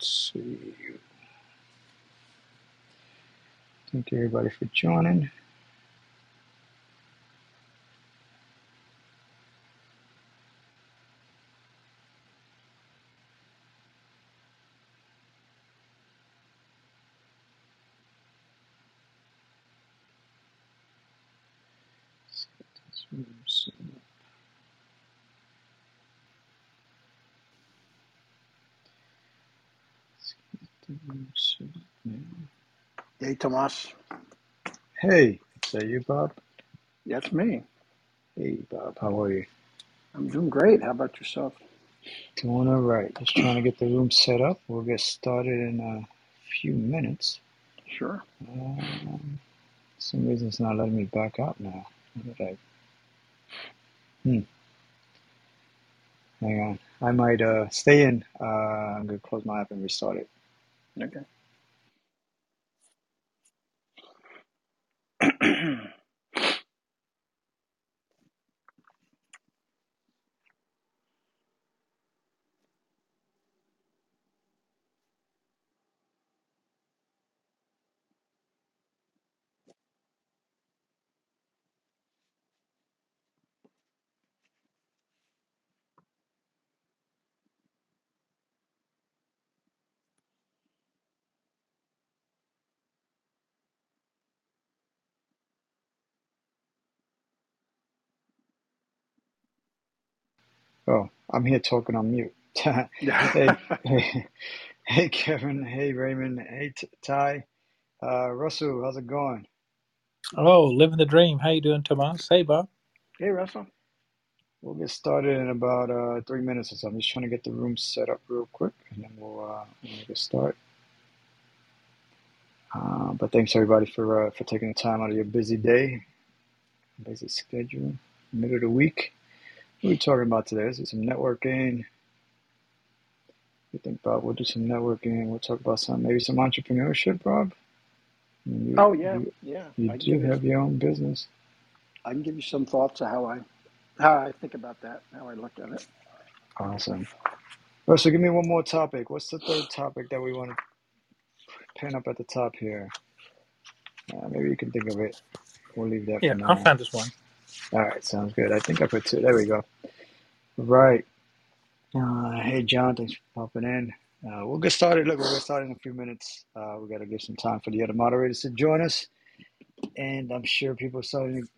See. Thank you everybody for joining. Let's get this room set up. Let's get the room set up now. Hey, Tomas. Hey, is that you, Bob? That's me. Hey, Bob, how are you? I'm doing great. How about yourself? Doing all right. Just trying to get the room set up. We'll get started in a few minutes. Sure. Um, for some reason it's not letting me back out now. What did I? Hmm. Hang on. I might uh stay in. Uh, I'm gonna close my app and restart it. Okay. Oh, I'm here talking on mute. hey, hey, hey, Kevin. Hey, Raymond. Hey, T- Ty. Uh, Russell, how's it going? Oh, living the dream. How you doing, Tomas? Hey, Bob. hey, Russell. We'll get started in about uh, three minutes or so. I'm just trying to get the room set up real quick, and then we'll, uh, we'll make a start. Uh, but thanks everybody for uh, for taking the time out of your busy day, busy schedule, middle of the week. What are we talking about today? Is it some networking? You think, Bob? We'll do some networking. We'll talk about some maybe some entrepreneurship, Bob. You Oh, yeah, you yeah. you I do give you. have your own business. I can give you some thoughts of how I how I think about that, how I look at it. Awesome. so give me one more topic. What's the third topic that we want to pin up at the top here? Uh, maybe you can think of it. We'll leave that for Yeah, I found this one. All right, sounds good. I think I put two. There we go. Right. Uh, hey, John, thanks for popping in. Uh, we'll get started. Look, we'll get started in a few minutes. Uh, we got to give some time for the other moderators to join us. And I'm sure people are starting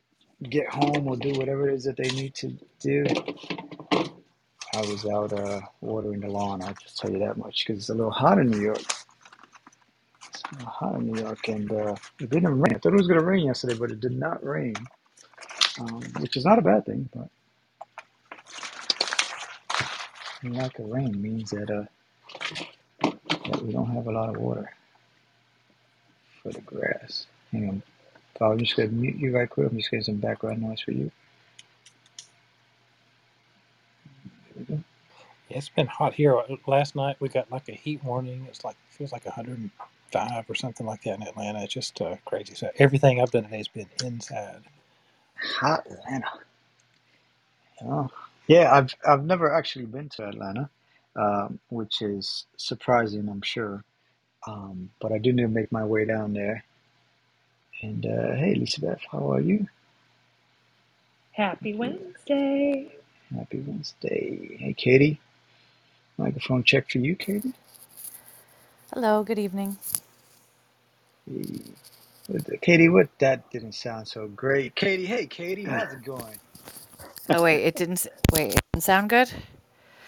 to get home or do whatever it is that they need to do. I was out uh, watering the lawn. I'll just tell you that much because it's a little hot in New York. It's a little hot in New York, and uh, it didn't rain. I thought it was going to rain yesterday, but it did not rain, um, which is not a bad thing. But lack of rain means that, uh, that we don't have a lot of water for the grass. Hang on. I'm just going to mute you right quick. I'm just getting some background noise for you. It's been hot here. Last night we got like a heat warning. It's like feels like 105 or something like that in Atlanta. It's just uh, crazy. So everything I've done today has been inside. Hot Atlanta. Oh. Yeah, I've I've never actually been to Atlanta, um, which is surprising, I'm sure. Um, but I do need to make my way down there. And uh, hey, Elizabeth, how are you? Happy Wednesday. Happy Wednesday. Hey, Katie. Microphone check for you, Katie. Hello, good evening. Hey. Katie, what? That didn't sound so great. Katie, hey, Katie, uh, how's it going? Oh wait, it didn't s- wait, it didn't sound good?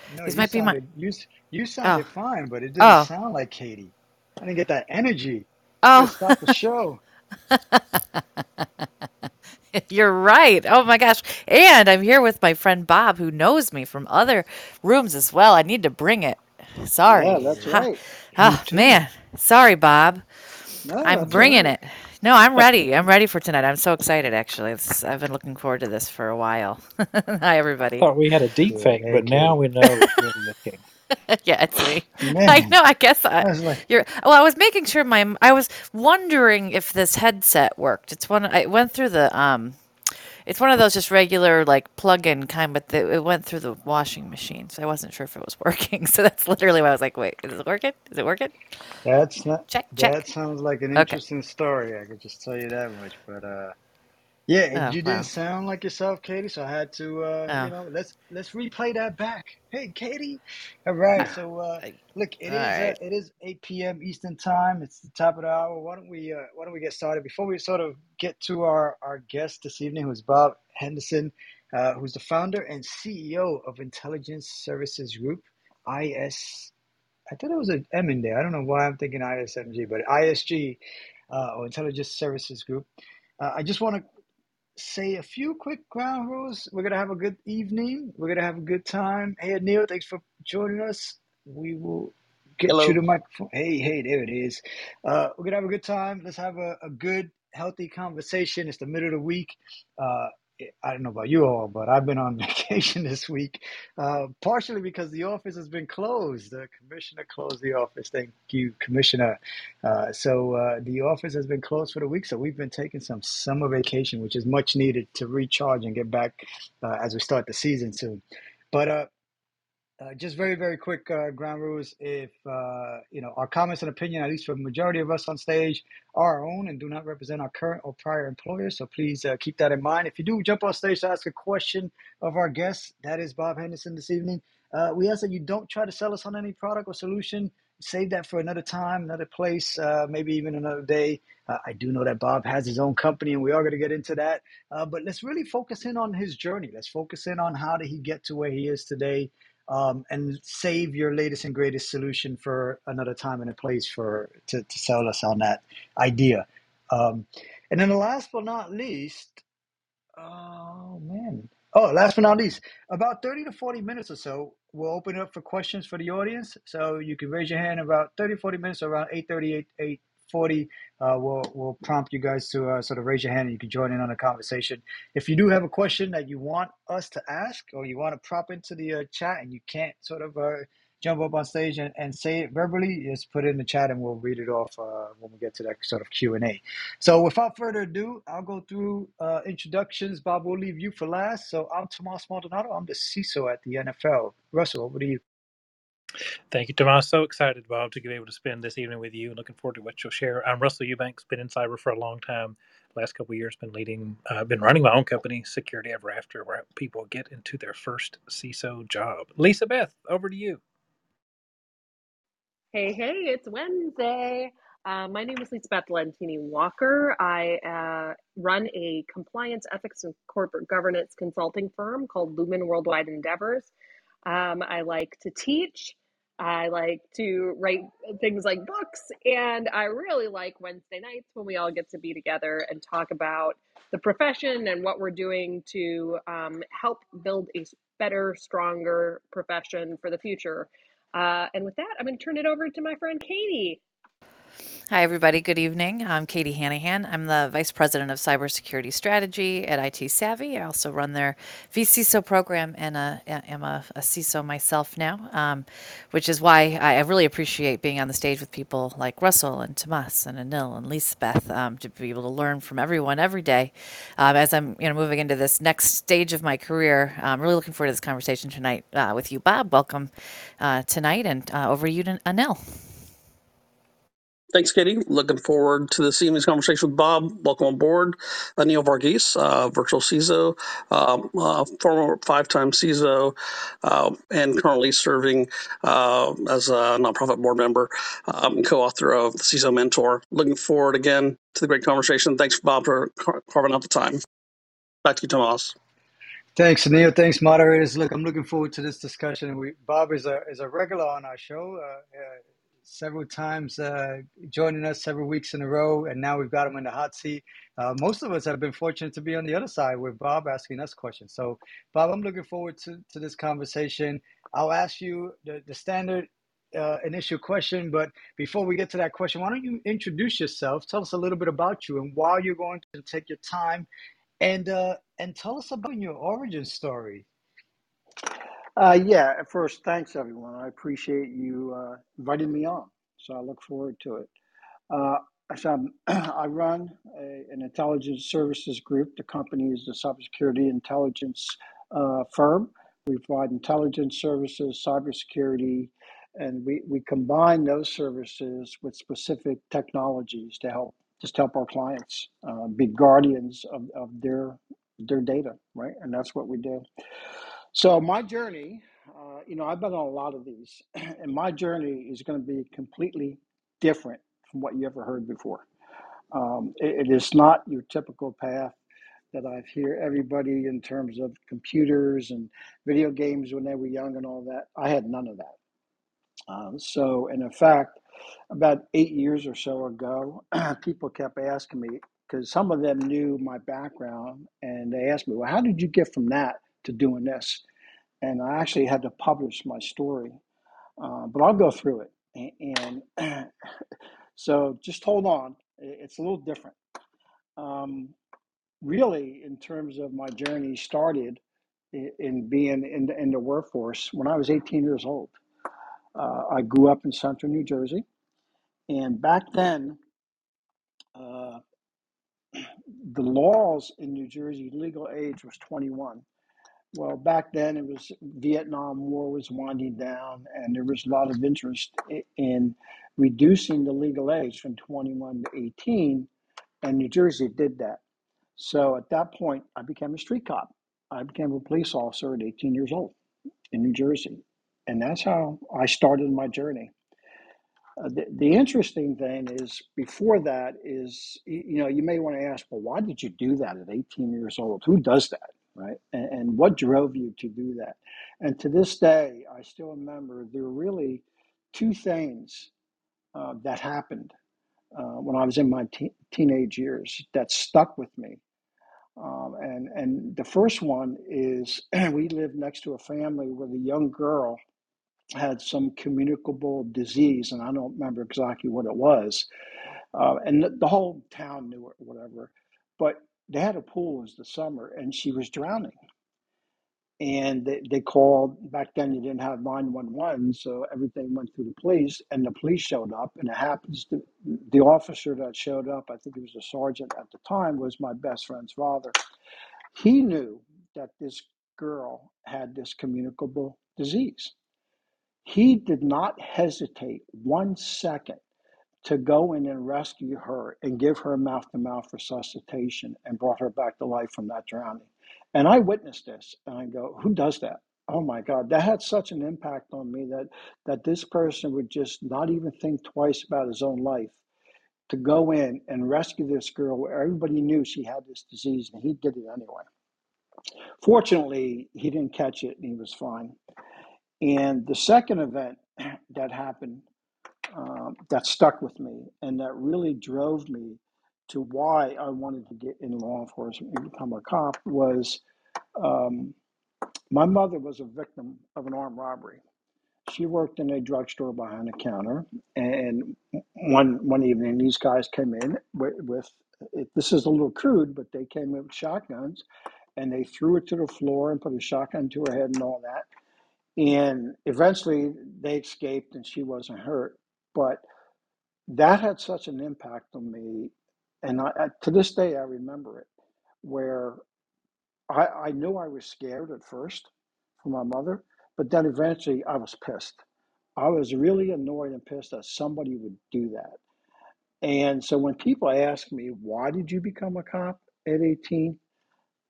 No, These you might be my sounded you s- you Oh. sounded fine, but it didn't Oh. sound like Katie. I didn't get that energy. You Oh. stop the show. You're right. Oh my gosh. And I'm here with my friend Bob who knows me from other rooms as well. I need to bring it. Sorry. Yeah, that's Ha. right. Oh too. man. Sorry, Bob. No, I'm that's all bringing right. it. No, I'm ready. I'm ready for tonight. I'm so excited actually. This, I've been looking forward to this for a while. Hi everybody. Thought we had a deep Good. fake, but now we know it's really the king. yeah, it's me. I know. I guess I, I was like, you're. Well, I was making sure my. I was wondering if this headset worked. It's one. I went through the um. It's one of those just regular like plug-in kind, but the, it went through the washing machine, so I wasn't sure if it was working. So that's literally why I was like, "Wait, is it working? Is it working?" That's not. Check, check. That sounds like an Okay. interesting story. I could just tell you that much. But uh, Yeah, and Oh you didn't wow. sound like yourself, Katie, so I had to uh, you Oh, know, let's let's replay that back. Hey, Katie. All right, so uh I- look, it all is uh right. it is 8 p.m. Eastern time. It's the top of the hour. Why don't we uh why don't we get started? Before we sort of get to our our guest this evening, who's Bob Henderson, uh, who's the founder and CEO of Intelligence Services Group, IS. I thought it was an M in there. I don't know why I'm thinking ISMG, but ISG, uh, or Intelligence Services Group. Uh, I just want to say a few quick ground rules. We're gonna have a good evening. We're gonna have a good time. Hey, Neil, thanks for joining us. We will get you the microphone. Hey, hey, there it is. Uh, we're gonna have a good time. Let's have a, a good, healthy conversation. It's the middle of the week. Uh, I don't know about you all, but I've been on vacation this week, uh, partially because the office has been closed. The commissioner closed the office. Thank you, Commissioner. Uh, so uh, the office has been closed for the week. So we've been taking some summer vacation, which is much needed to recharge and get back uh, as we start the season soon. But uh, just very, very quick uh, ground rules. If uh, you know our comments and opinion, at least for the majority of us on stage, are our own and do not represent our current or prior employers. So please uh, keep that in mind. If you do jump on stage to ask a question of our guest, that is Bob Henderson this evening. Uh, we ask that you don't try to sell us on any product or solution. Save that for another time, another place, maybe even another day. I do know that Bob has his own company, and we are going to get into that. But let's really focus in on his journey. Let's focus in on how did he get to where he is today um, and save your latest and greatest solution for another time and a place for to, to sell us on that idea. Um, and then the last but not least, Oh man. Oh, last but not least, about 30 to 40 minutes or so, we'll open it up for questions for the audience. So you can raise your hand about 30, 40 minutes, around 8.30, 8, 8.40. Uh, we'll, we'll prompt you guys to uh, sort of raise your hand and you can join in on the conversation. If you do have a question that you want us to ask or you want to prop into the uh, chat and you can't sort of uh, jump up on stage and, and say it verbally, just put it in the chat and we'll read it off uh, when we get to that sort of Q&A. So without further ado, I'll go through uh, introductions. Bob, we'll leave you for last. So I'm Tomas Maldonado. I'm the CISO at the NFL. Russell, over to you. Thank you, Tomas. So excited, Bob, to be able to spend this evening with you. Looking forward to what you'll share. I'm Russell Eubanks. Been in cyber for a long time. Last couple of years, been leading, uh, been running my own company, Security Ever After, where people get into their first CISO job. Lisa Beth, over to you. Hey, hey, it's Wednesday. Uh, my name is Lisa Beth Lentini Walker. I uh, run a compliance, ethics, and corporate governance consulting firm called Lumen Worldwide Endeavors. Um, I like to teach. I like to write things like books. And I really like Wednesday nights when we all get to be together and talk about the profession and what we're doing to um, help build a better, stronger profession for the future. Uh, and with that, I'm going to turn it over to my friend Katie. Hi, everybody. Good evening. I'm Katie Hanahan. I'm the Vice President of Cybersecurity Strategy at IT Savvy. I also run their vCISO program and uh, am a, a CISO myself now, um, which is why I, I really appreciate being on the stage with people like Russell and Tomas and Anil and Lisbeth um, to be able to learn from everyone every day. Um, as I'm you know moving into this next stage of my career, I'm really looking forward to this conversation tonight uh, with you, Bob. Welcome uh, tonight, and uh, over to you, to Anil. Thanks, Katie. Looking forward to this evening's conversation with Bob. Welcome on board. Uh, Neil Varghese, uh, virtual CISO, um, uh, former five-time CISO, uh, and currently serving uh, as a nonprofit board member um, co-author of the CISO Mentor. Looking forward again to the great conversation. Thanks, Bob, for car- carving out the time. Back to you, Tomas. Thanks, Neil. Thanks, moderators. Look, I'm looking forward to this discussion. We, Bob is a is a regular on our show. Uh, uh, several times uh, joining us several weeks in a row, and now we've got him in the hot seat. Uh, most of us have been fortunate to be on the other side with Bob asking us questions. So, Bob, I'm looking forward to, to this conversation. I'll ask you the, the standard uh, initial question, but before we get to that question, why don't you introduce yourself? Tell us a little bit about you and why you're going to take your time, and uh, and tell us about your origin story. Uh, yeah, at first, thanks everyone. I appreciate you uh, inviting me on. So I look forward to it. Uh, So I'm, I run a, an intelligence services group. The company is a cybersecurity intelligence uh, firm. We provide intelligence services, cybersecurity, and we, we combine those services with specific technologies to help just help our clients uh, be guardians of, of their their data, right? And that's what we do. So my journey, uh, you know, I've been on a lot of these, and my journey is going to be completely different from what you ever heard before. Um, it, it is not your typical path that I hear everybody in terms of computers and video games when they were young and all that. I had none of that. Um, so, and in fact, about eight years or so ago, people kept asking me because some of them knew my background, and they asked me, "Well, how did you get from that to doing this?" And I actually had to publish my story, uh, but I'll go through it. And, and so, just hold on; it's a little different. Um, really, in terms of my journey, started in, in being in the, in the workforce when I was 18 years old. Uh, I grew up in central New Jersey, and back then, uh, the laws in New Jersey, legal age was 21. Well, back then it was Vietnam War was winding down, and there was a lot of interest in reducing the legal age from 21 to 18, and New Jersey did that. So at that point, I became a street cop. I became a police officer at 18 years old in New Jersey, and that's how I started my journey. Uh, the, the interesting thing is before that is you know you may want to ask well why did you do that at 18 years old who does that right and, and what drove you to do that and to this day i still remember there were really two things uh, that happened uh, when i was in my te- teenage years that stuck with me um, and and the first one is we lived next to a family where the young girl had some communicable disease, and I don't remember exactly what it was. Uh, and the, the whole town knew it, whatever. But they had a pool, was the summer, and she was drowning. And they, they called, back then you didn't have 911, so everything went through the police, and the police showed up. And it happens to the officer that showed up, I think he was a sergeant at the time, was my best friend's father. He knew that this girl had this communicable disease he did not hesitate one second to go in and rescue her and give her mouth to mouth resuscitation and brought her back to life from that drowning. And I witnessed this and I go, who does that? Oh my God, that had such an impact on me that that this person would just not even think twice about his own life to go in and rescue this girl where everybody knew she had this disease and he did it anyway. Fortunately, he didn't catch it and he was fine. And the second event that happened um, that stuck with me and that really drove me to why I wanted to get in law enforcement and become a cop was um, my mother was a victim of an armed robbery. She worked in a drugstore behind the counter, and one one evening these guys came in with, with this is a little crude, but they came in with shotguns, and they threw it to the floor and put a shotgun to her head and all that and eventually they escaped and she wasn't hurt but that had such an impact on me and I, I- to this day i remember it where I, I knew i was scared at first for my mother but then eventually i was pissed. I was really annoyed and pissed that somebody would do that. And so when people ask me why did you become a cop at 18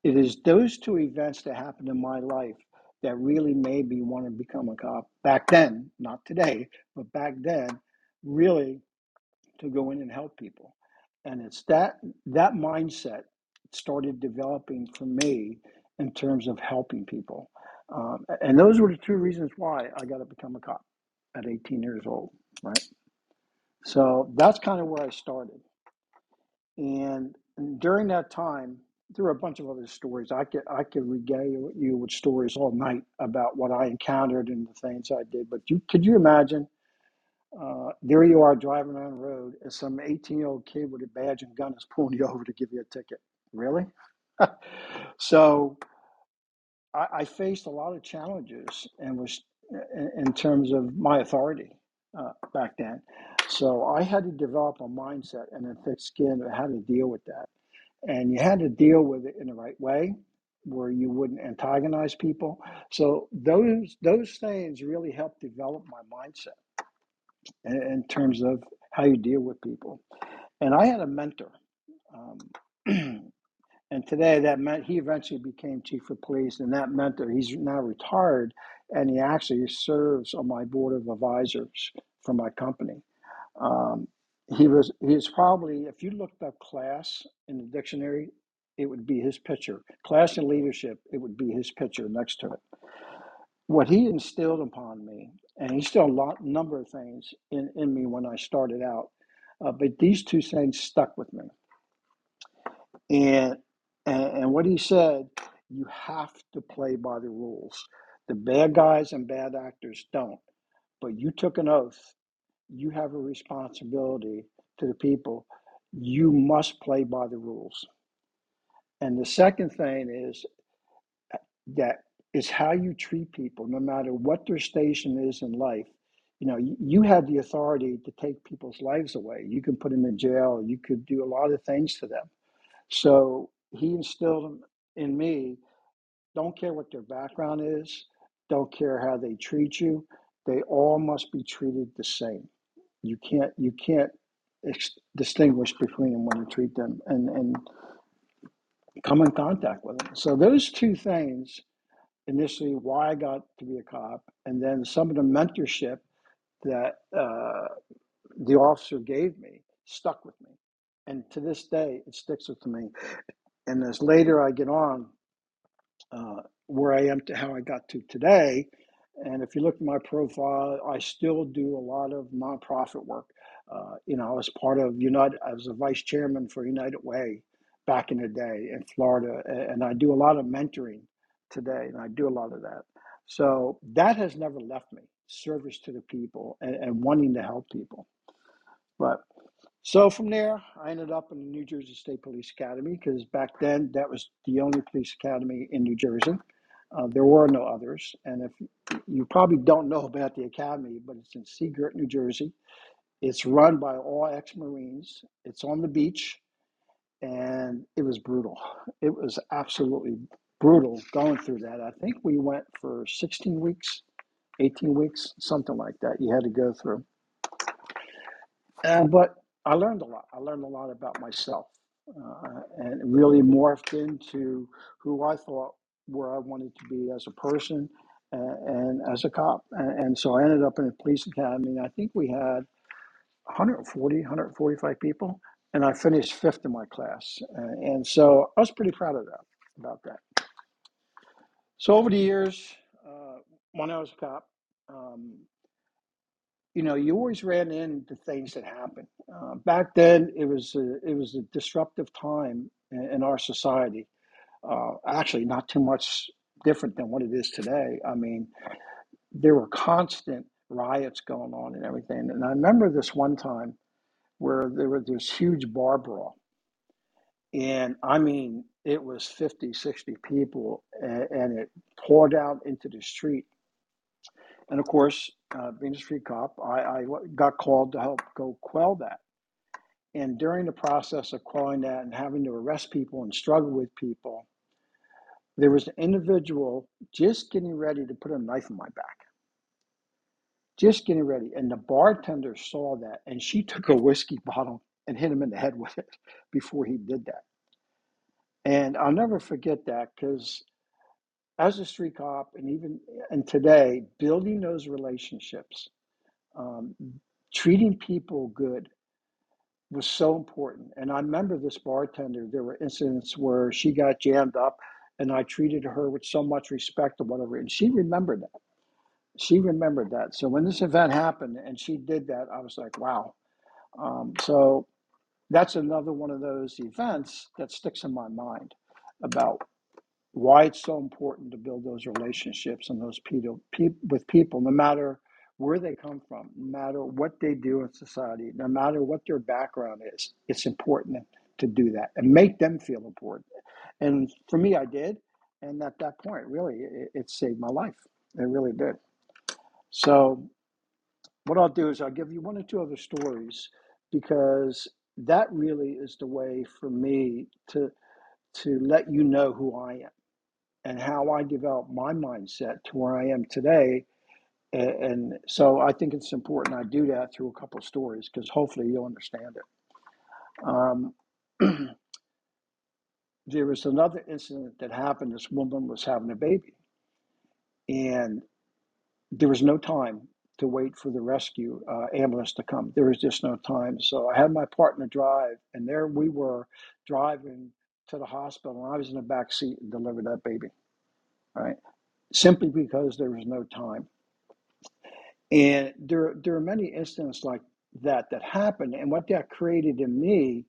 it is those two events that happened in my life that really made me want to become a cop back then, not today, but back then, really to go in and help people. And it's that that mindset started developing for me in terms of helping people. Um, and those were the two reasons why I got to become a cop at 18 years old, right? So that's kind of where I started. And during that time, there were a bunch of other stories. I could I could regale you with stories all night about what I encountered and the things I did. But you could you imagine? Uh, there you are driving on the road, and some 18 year old kid with a badge and gun is pulling you over to give you a ticket. Really? so I, I faced a lot of challenges and was in, in terms of my authority uh, back then. So I had to develop a mindset and a thick skin of how to deal with that. And you had to deal with it in the right way where you wouldn't antagonize people. So those those things really helped develop my mindset in, terms of how you deal with people. And I had a mentor. Um, And today, that meant he eventually became chief of police, and that mentor he's now retired, and he actually serves on my board of advisors for my company. Um, he was he is probably if you looked up class in the dictionary, it would be his picture. Class and leadership, it would be his picture next to it. What he instilled upon me, and he instilled a lot, number of things in, in me when I started out, uh, but these two things stuck with me and, and and what he said, you have to play by the rules. The bad guys and bad actors don't. But you took an oath. You have a responsibility to the people. You must play by the rules. And the second thing is that is how you treat people, no matter what their station is in life. You know, you, have the authority to take people's lives away. You can put them in jail. You could do a lot of things to them So he instilled in me don't care what their background is, don't care how they treat you, they all must be treated the same. You can't you can't ex- distinguish between them when you treat them and and come in contact with them. So those two things initially why I got to be a cop, and then some of the mentorship that uh, the officer gave me stuck with me, and to this day it sticks with me. And as later I get on, uh, where I am to how I got to today. And if you look at my profile, I still do a lot of nonprofit work. Uh, you know, I was part of United, I was a vice chairman for United Way back in the day in Florida, and I do a lot of mentoring today, and I do a lot of that. So that has never left me service to the people and, and wanting to help people. But so from there, I ended up in the New Jersey State Police Academy because back then that was the only police academy in New Jersey. Uh, there were no others. And if you probably don't know about the academy, but it's in Sea Girt, New Jersey. It's run by all ex Marines, it's on the beach, and it was brutal. It was absolutely brutal going through that. I think we went for 16 weeks, 18 weeks, something like that. You had to go through. But I learned a lot. I learned a lot about myself, uh, and really morphed into who I thought where I wanted to be as a person and, and as a cop. And, and so I ended up in a police academy. And I think we had 140, 145 people, and I finished fifth in my class. And, and so I was pretty proud of that about that. So over the years, uh, when I was a cop. Um, you know, you always ran into things that happened. Uh, back then, it was a, it was a disruptive time in, in our society. Uh, actually, not too much different than what it is today. I mean, there were constant riots going on and everything. And I remember this one time where there was this huge bar brawl. And I mean, it was 50, 60 people, and, it poured out into the street And of course, uh, being a street cop, I, I got called to help go quell that. And during the process of quelling that and having to arrest people and struggle with people, there was an individual just getting ready to put a knife in my back, just getting ready. And the bartender saw that and she took a whiskey bottle and hit him in the head with it before he did that. And I'll never forget that because as a street cop and even and today, building those relationships um, treating people good was so important. And I remember this bartender, there were incidents where she got jammed up and I treated her with so much respect or whatever. And she remembered that. She remembered that. So when this event happened and she did that, I was like, wow. Um, so that's another one of those events that sticks in my mind about why it's so important to build those relationships and those people with people, no matter where they come from, no matter what they do in society, no matter what their background is. It's important to do that and make them feel important. And for me, I did. And at that point, really, it, it saved my life. It really did. So what I'll do is I'll give you one or two other stories because that really is the way for me to to let you know who I am and how I developed my mindset to where I am today. And, and so I think it's important I do that through a couple of stories because hopefully you'll understand it. Um, there was another incident that happened. This woman was having a baby, and there was no time to wait for the rescue uh, ambulance to come. There was just no time. So I had my partner drive, and there we were driving to the hospital, and I was in the back seat and delivered that baby. Right, simply because there was no time. And there, there are many incidents like that that happened, and what that created in me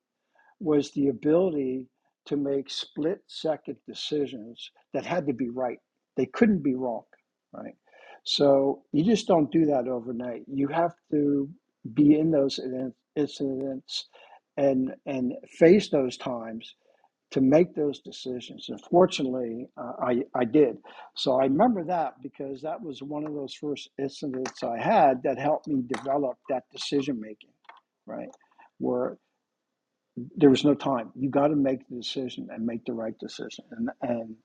was the ability to make split second decisions that had to be right. They couldn't be wrong, right? So you just don't do that overnight. You have to be in those incidents and and face those times to make those decisions. And fortunately, uh, I I did. So I remember that because that was one of those first incidents I had that helped me develop that decision making, right? Where there was no time. You got to make the decision and make the right decision, and and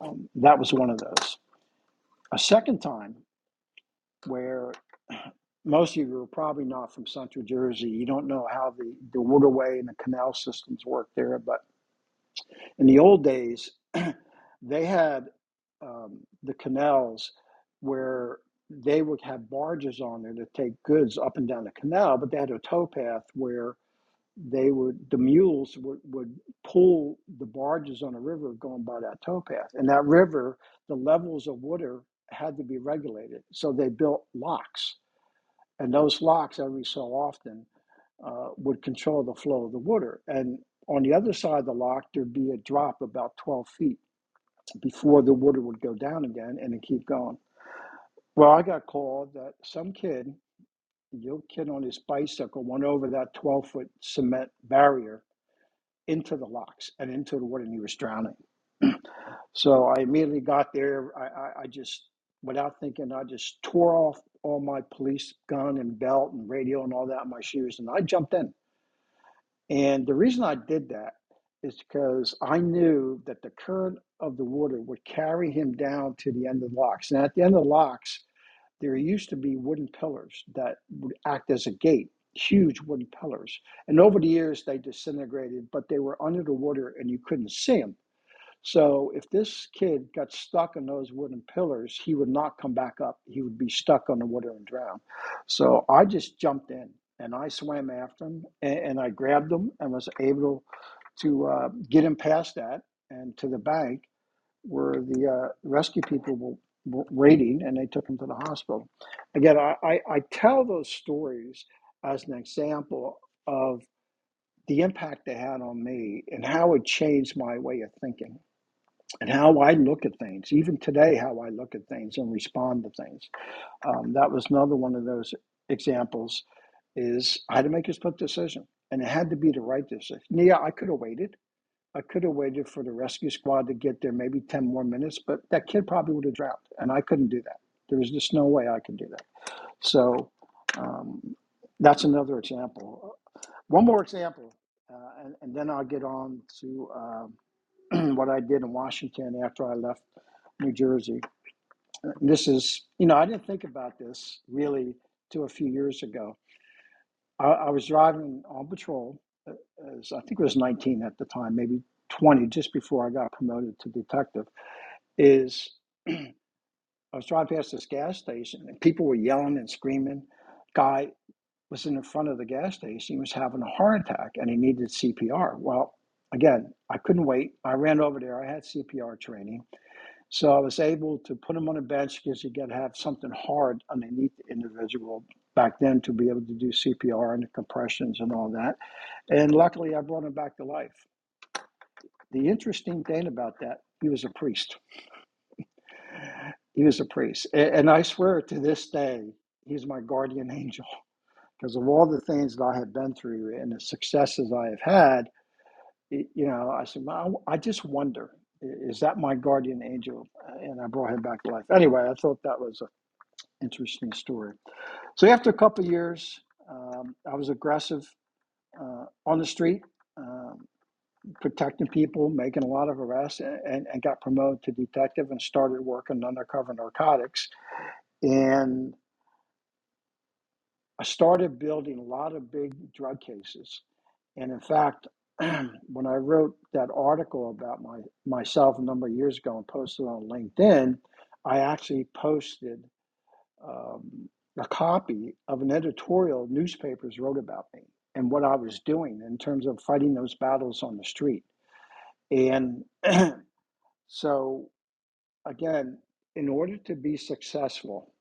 um, that was one of those. A second time where most of you are probably not from Central Jersey. You don't know how the, the waterway and the canal systems work there, but in the old days, they had um, the canals where they would have barges on there to take goods up and down the canal, but they had a towpath where they would the mules would, would pull the barges on the river going by that towpath and that river the levels of water had to be regulated so they built locks and those locks every so often uh, would control the flow of the water and on the other side of the lock there'd be a drop about 12 feet before the water would go down again and it keep going well i got called that some kid your kid on his bicycle went over that 12 foot cement barrier into the locks and into the water and he was drowning. so I immediately got there. I, I, I just, without thinking, I just tore off all my police gun and belt and radio and all that in my shoes and I jumped in. And the reason I did that is because I knew that the current of the water would carry him down to the end of the locks. And at the end of the locks, there used to be wooden pillars that would act as a gate, huge wooden pillars. And over the years, they disintegrated, but they were under the water and you couldn't see them. So if this kid got stuck in those wooden pillars, he would not come back up. He would be stuck on the water and drown. So I just jumped in and I swam after him and, and I grabbed him and was able to uh, get him past that and to the bank where the uh, rescue people were waiting and they took him to the hospital. Again, I, I, I tell those stories as an example of the impact they had on me and how it changed my way of thinking and how I look at things, even today, how I look at things and respond to things. Um, that was another one of those examples is I had to make a split decision and it had to be the right decision. Yeah, I could have waited. I could have waited for the rescue squad to get there maybe 10 more minutes, but that kid probably would have drowned, and I couldn't do that. There was just no way I could do that. So um, that's another example. One more example, uh, and, and then I'll get on to um, what I did in Washington after I left New Jersey. This is, you know, I didn't think about this really till a few years ago. I, I was driving on patrol uh, as I think it was 19 at the time, maybe 20, just before I got promoted to detective, is I was driving past this gas station and people were yelling and screaming. Guy was in the front of the gas station. He was having a heart attack and he needed CPR. Well, again, I couldn't wait. I ran over there. I had CPR training. So I was able to put him on a bench because you got to have something hard underneath the individual back then to be able to do CPR and the compressions and all that. And luckily, I brought him back to life. The interesting thing about that, he was a priest. he was a priest. And I swear to this day, he's my guardian angel because of all the things that I have been through and the successes I have had. You know, I said, well, I just wonder is that my guardian angel? And I brought him back to life. Anyway, I thought that was an interesting story. So after a couple of years, um, I was aggressive uh, on the street, um, protecting people, making a lot of arrests, and, and got promoted to detective and started working undercover narcotics. And I started building a lot of big drug cases. And in fact, when I wrote that article about my myself a number of years ago and posted on LinkedIn, I actually posted um, a copy of an editorial newspapers wrote about me and what I was doing in terms of fighting those battles on the street. And so, again, in order to be successful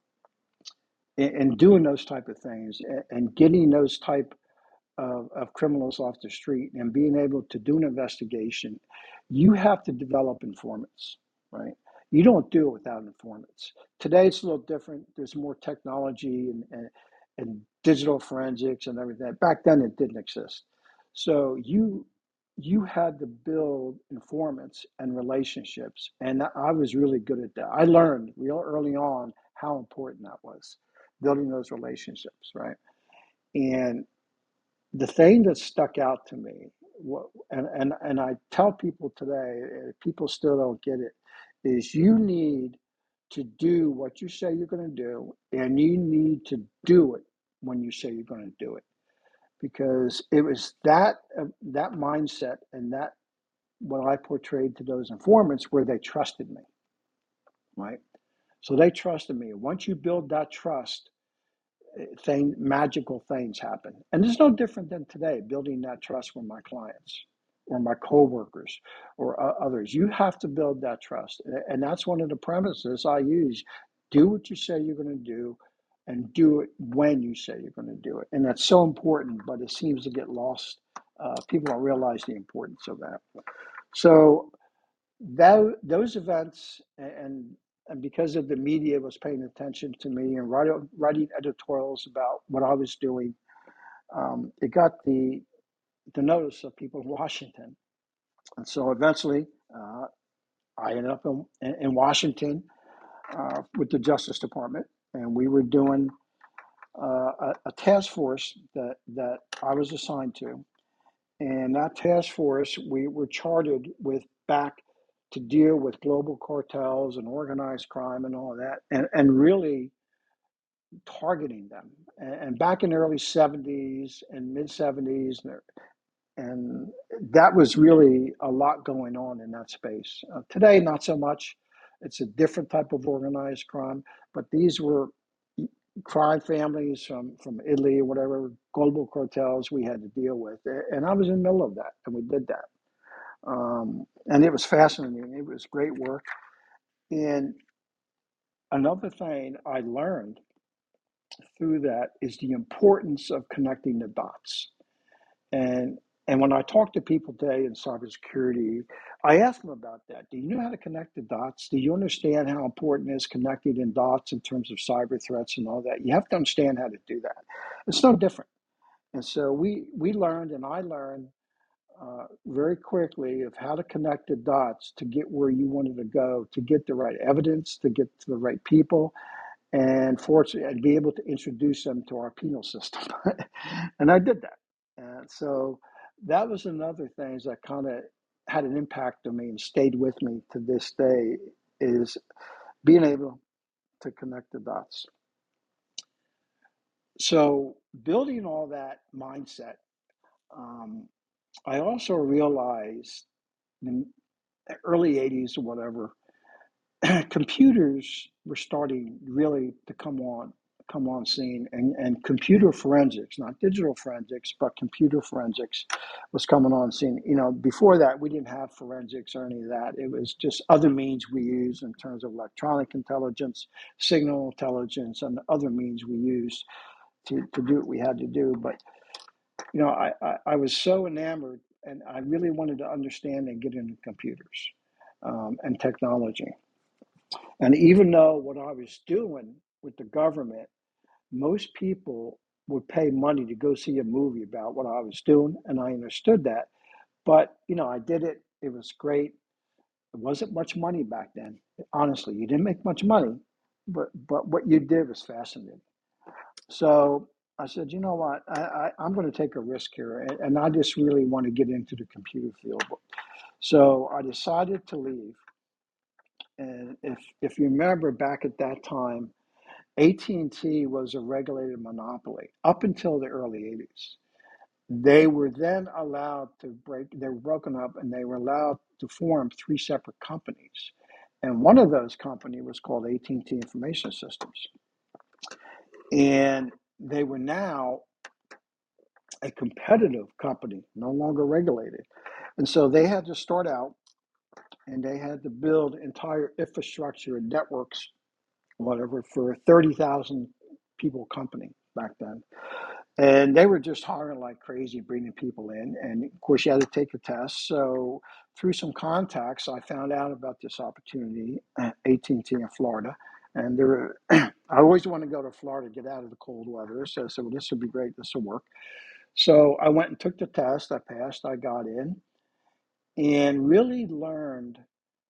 in, in doing those type of things and, and getting those type of, of criminals off the street and being able to do an investigation, you have to develop informants, right? You don't do it without informants. Today it's a little different. There's more technology and, and, and digital forensics and everything. Back then it didn't exist. So you you had to build informants and relationships. And I was really good at that. I learned real early on how important that was, building those relationships, right? And the thing that stuck out to me, and, and, and I tell people today, people still don't get it, is you need to do what you say you're going to do, and you need to do it when you say you're going to do it. Because it was that uh, that mindset and that what I portrayed to those informants where they trusted me, right? So they trusted me. Once you build that trust, thing, magical things happen. And it's no different than today, building that trust with my clients or my coworkers or uh, others. You have to build that trust. And that's one of the premises I use. Do what you say you're going to do and do it when you say you're going to do it. And that's so important, but it seems to get lost. Uh, people don't realize the importance of that. So that, those events and and because of the media was paying attention to me and writing, writing editorials about what I was doing, um, it got the the notice of people in Washington. And so eventually, uh, I ended up in, in Washington uh, with the Justice Department, and we were doing uh, a, a task force that that I was assigned to, and that task force we were chartered with back to deal with global cartels and organized crime and all of that, and, and really targeting them. And, and back in the early 70s and mid 70s, and that was really a lot going on in that space. Uh, today, not so much. It's a different type of organized crime, but these were crime families from, from Italy or whatever, global cartels we had to deal with. And I was in the middle of that, and we did that. Um, and it was fascinating. It was great work. And another thing I learned through that is the importance of connecting the dots. And and when I talk to people today in cybersecurity, I ask them about that. Do you know how to connect the dots? Do you understand how important it is connecting in dots in terms of cyber threats and all that? You have to understand how to do that. It's no different. And so we we learned, and I learned uh, very quickly of how to connect the dots to get where you wanted to go, to get the right evidence, to get to the right people, and fortunately, and be able to introduce them to our penal system. and I did that. And so that was another thing that kind of had an impact on me and stayed with me to this day is being able to connect the dots. So building all that mindset um, I also realized in the early 80s or whatever, computers were starting really to come on come on scene and, and computer forensics, not digital forensics, but computer forensics was coming on scene. You know, before that we didn't have forensics or any of that. It was just other means we use in terms of electronic intelligence, signal intelligence, and other means we used to, to do what we had to do. But you know, I, I, I was so enamored and I really wanted to understand and get into computers um, and technology. And even though what I was doing with the government, most people would pay money to go see a movie about what I was doing, and I understood that. But you know, I did it. It was great. It wasn't much money back then. Honestly, you didn't make much money, but but what you did was fascinating. So I said, you know what, I, I I'm going to take a risk here, and, and I just really want to get into the computer field. So I decided to leave, and if if you remember back at that time, AT and T was a regulated monopoly up until the early '80s. They were then allowed to break. They were broken up, and they were allowed to form three separate companies. And one of those company was called AT&T Information Systems, and they were now a competitive company, no longer regulated. And so they had to start out, and they had to build entire infrastructure and networks, whatever, for a thirty thousand people company back then. And they were just hiring like crazy, bringing people in. And of course, you had to take a test. So through some contacts, I found out about this opportunity at AT&T in Florida. And there, I always want to go to Florida, to get out of the cold weather. So I said, well, this would be great. This will work. So I went and took the test. I passed. I got in and really learned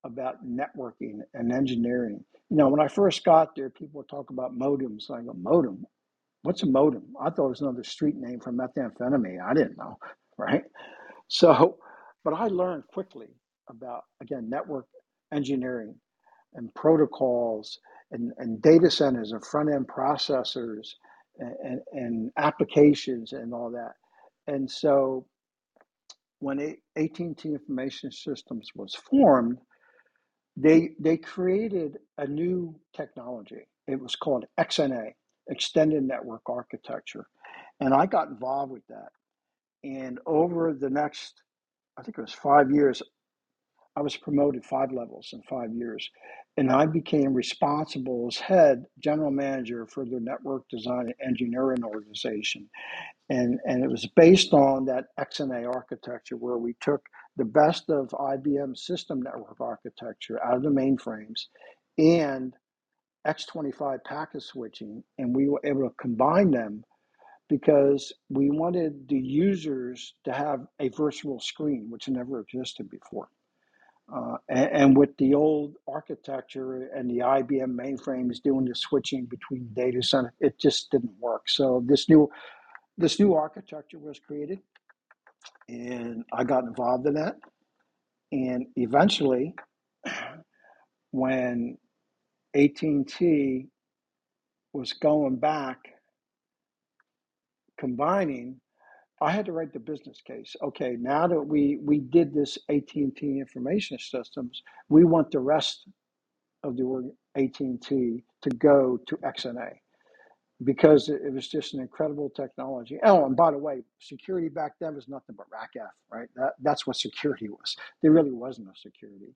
about networking and engineering. You know, when I first got there, people would talk about modems. I go, modem? What's a modem? I thought it was another street name for methamphetamine. I didn't know, right? So, but I learned quickly about, again, network engineering and protocols and, and data centers and front end processors and, and, and applications and all that. And so when AT&T Information Systems was formed, they they created a new technology. It was called XNA, Extended Network Architecture, and I got involved with that. And over the next, I think it was five years, I was promoted five levels in five years, and I became responsible as head general manager for the network design and engineering organization and and it was based on that XNA architecture where we took the best of IBM system network architecture out of the mainframes and X25 packet switching, and we were able to combine them because we wanted the users to have a virtual screen, which never existed before. Uh, and, and with the old architecture and the IBM mainframes doing the switching between data center, it just didn't work. So this new this new architecture was created and i got involved in that and eventually when at&t was going back combining i had to write the business case okay now that we we did this at&t information systems we want the rest of the at&t to go to xna because it, was just an incredible technology. Oh, and by the way, security back then was nothing but RACF, right? That, that's what security was. There really was no security.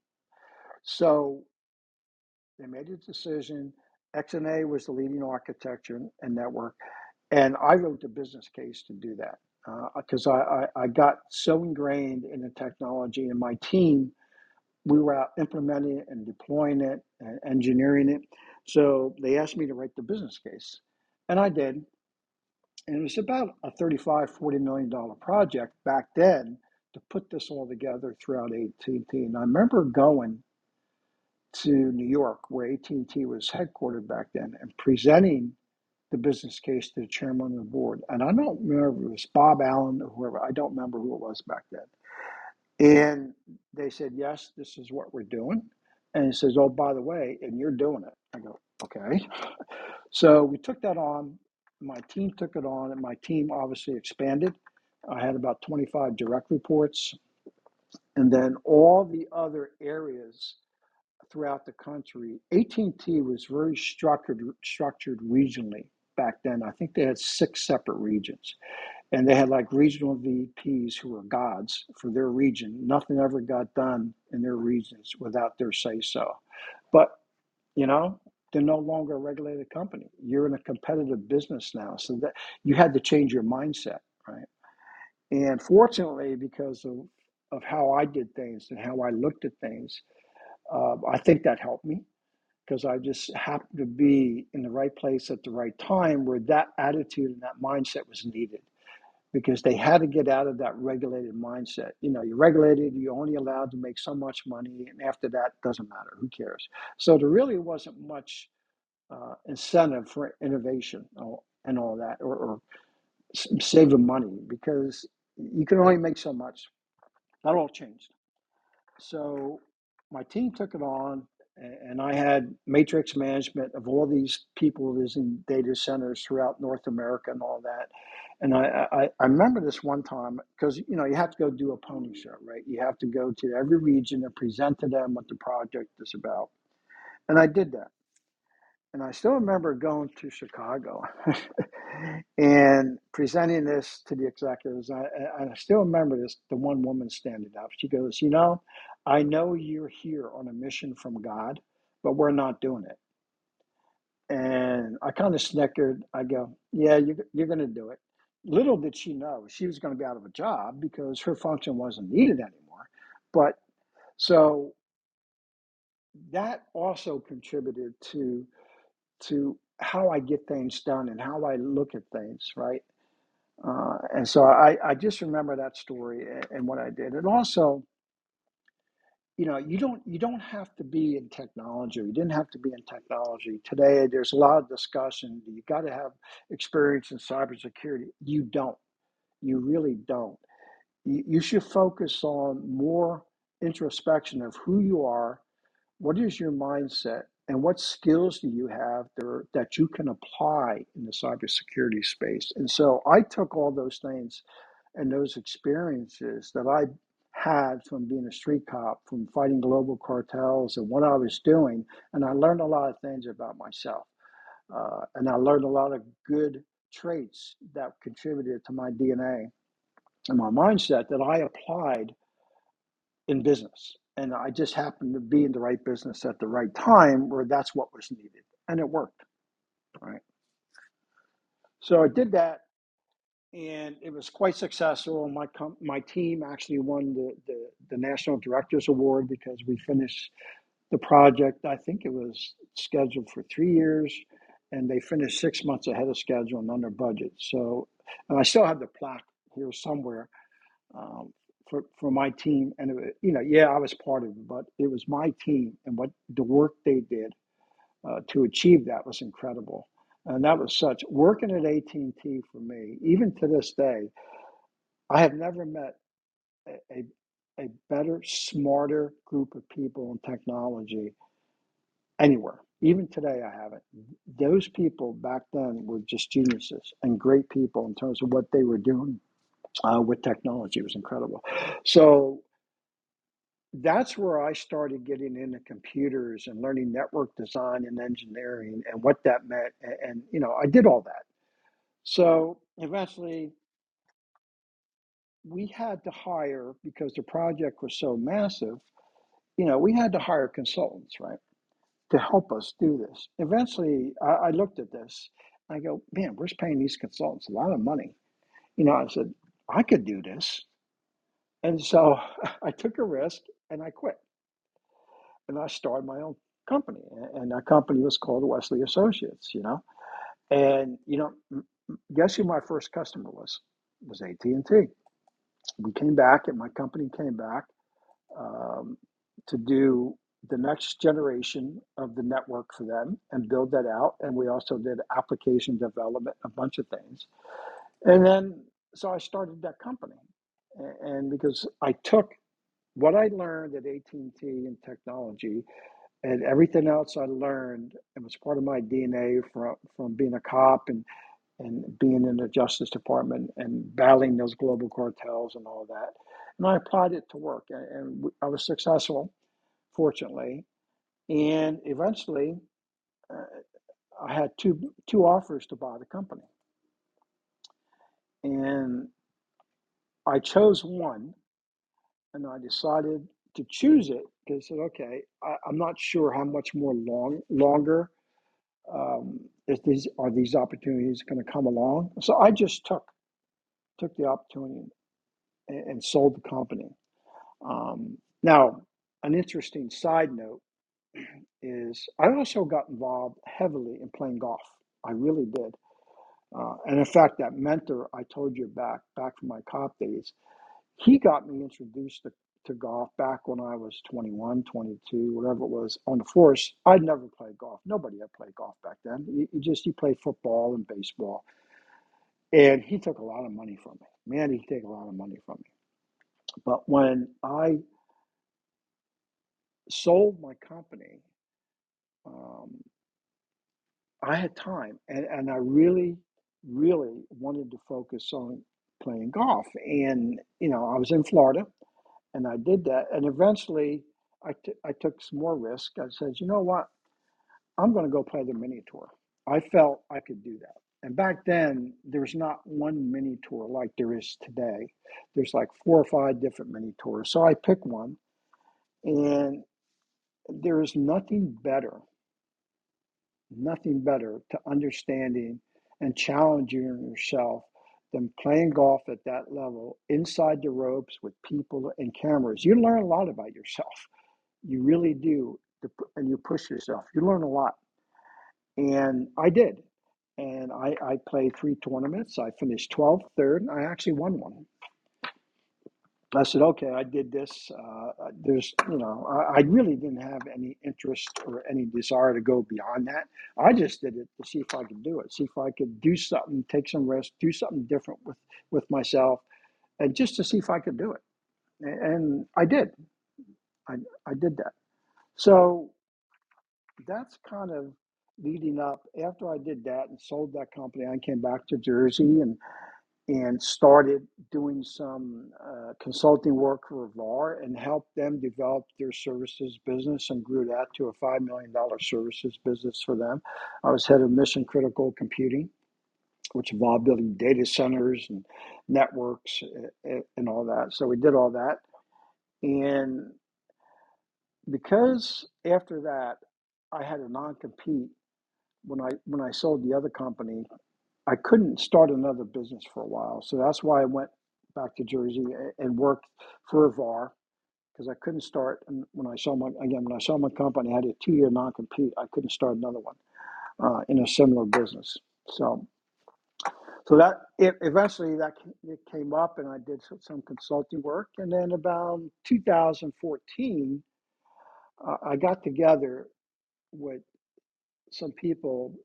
So they made a decision. XNA was the leading architecture and network, and I wrote the business case to do that because uh, I, I, I got so ingrained in the technology, and my team we were out implementing it and deploying it and engineering it. So they asked me to write the business case. And I did. And it was about a 35, 40 million dollar project back then to put this all together throughout AT&T. And I remember going to New York where AT&T was headquartered back then and presenting the business case to the chairman of the board. And I don't remember it was Bob Allen or whoever. I don't remember who it was back then. And they said, yes, this is what we're doing. And he says, oh, by the way, and you're doing it. I go, okay. So we took that on. My team took it on, and my team obviously expanded. I had about 25 direct reports, and then all the other areas throughout the country. AT&T was very structured structured regionally back then. I think they had six separate regions, and they had like regional VPs who were gods for their region. Nothing ever got done in their regions without their say so. But you know, they're no longer a regulated company. You're in a competitive business now, so that you had to change your mindset, right? And fortunately, because of of how I did things and how I looked at things, uh, I think that helped me because I just happened to be in the right place at the right time where that attitude and that mindset was needed because they had to get out of that regulated mindset. You know, you're regulated, you're only allowed to make so much money, and after that, doesn't matter. Who cares? So there really wasn't much uh, incentive for innovation and all that, or, or saving money because you can only make so much. That all changed. So my team took it on, and I had matrix management of all these people visiting data centers throughout North America and all that. And I, I, I remember this one time because you know you have to go do a pony show, right? You have to go to every region and present to them what the project is about. And I did that. And I still remember going to Chicago and presenting this to the executives. I, I still remember this the one woman standing up. She goes, You know, I know you're here on a mission from God, but we're not doing it. And I kind of snickered. I go, Yeah, you, you're going to do it. Little did she know she was going to be out of a job because her function wasn't needed anymore. But so that also contributed to to how I get things done and how I look at things, right? Uh, and so I, I just remember that story and, and what I did. And also, you know, you don't you don't have to be in technology. You didn't have to be in technology today. There's a lot of discussion. You got to have experience in cybersecurity. You don't. You really don't. You, you should focus on more introspection of who you are what is your mindset and what skills do you have there that you can apply in the cybersecurity space? And so I took all those things and those experiences that I had from being a street cop, from fighting global cartels and what I was doing, and I learned a lot of things about myself. Uh, and I learned a lot of good traits that contributed to my DNA and my mindset that I applied in business. And I just happened to be in the right business at the right time where that's what was needed. And it worked. Right. So I did that and it was quite successful. My com- my team actually won the, the, the National Directors Award because we finished the project. I think it was scheduled for three years and they finished six months ahead of schedule and under budget. So, and I still have the plaque here somewhere um, for for my team. And it, you know, yeah, I was part of it, but it was my team and what the work they did uh, to achieve that was incredible. And that was such working at AT and T for me. Even to this day, I have never met a, a a better, smarter group of people in technology anywhere. Even today, I haven't. Those people back then were just geniuses and great people in terms of what they were doing uh, with technology. It was incredible. So that's where I started getting into computers and learning network design and engineering and what that meant. And, and you know, I did all that. So eventually, we had to hire because the project was so massive. You know, we had to hire consultants, right, to help us do this. Eventually, I, I looked at this. I go, man, we're paying these consultants a lot of money. You know, I said, I could do this. And so I took a risk and I quit. And I started my own company. And that company was called Wesley Associates, you know. And, you know, guess who my first customer was? It was AT&T. We came back and my company came back um, to do the next generation of the network for them and build that out. And we also did application development, a bunch of things. And then, so I started that company. And because I took what I learned at AT&T in technology and everything else I learned, it was part of my DNA from, from being a cop and, and being in the Justice Department and battling those global cartels and all that. And I applied it to work and, and I was successful, fortunately. And eventually, uh, I had two two offers to buy the company, and I chose one and I decided to choose it because I said, okay, I, I'm not sure how much more long longer um, these are these opportunities going to come along. So I just took took the opportunity and, and sold the company. Um, now, an interesting side note is I also got involved heavily in playing golf. I really did. Uh, and in fact, that mentor I told you back back from my cop days, he got me introduced to to golf back when I was 21, 22, whatever it was, on the force. I'd never played golf. Nobody had played golf back then. You, you just you played football and baseball. And he took a lot of money from me. Man, he took a lot of money from me. But when I sold my company, um, I had time, and, and I really, really wanted to focus on playing golf. And you know, I was in Florida, and I did that. And eventually, I, t- I took some more risk. I said, you know what? I'm going to go play the mini tour. I felt I could do that. And back then, there was not one mini tour like there is today. There's like four or five different mini tours. So I picked one, and there is nothing better, nothing better to understanding and challenging yourself than playing golf at that level inside the ropes with people and cameras. You learn a lot about yourself. You really do. And you push yourself. You learn a lot. And I did. And I, I played three tournaments. I finished 12th, third, and I actually won one. I said, okay, I did this. Uh, there's, you know, I, I really didn't have any interest or any desire to go beyond that. I just did it to see if I could do it, see if I could do something, take some risk, do something different with with myself, and just to see if I could do it. And I did. I I did that. So that's kind of leading up. After I did that and sold that company, I came back to Jersey and and started doing some uh, consulting work for VAR and helped them develop their services business and grew that to a $5 million services business for them. I was head of mission critical computing, which involved building data centers and networks and all that. So we did all that. And because after that, I had a non compete when I when I sold the other company I couldn't start another business for a while. So that's why I went back to Jersey and worked for VAR because I couldn't start. And when I saw my, again, when I saw my company, I had a two year non compete. I couldn't start another one uh, in a similar business. So, so that it, eventually that it came up and I did some consulting work. And then about 2014, uh, I got together with some people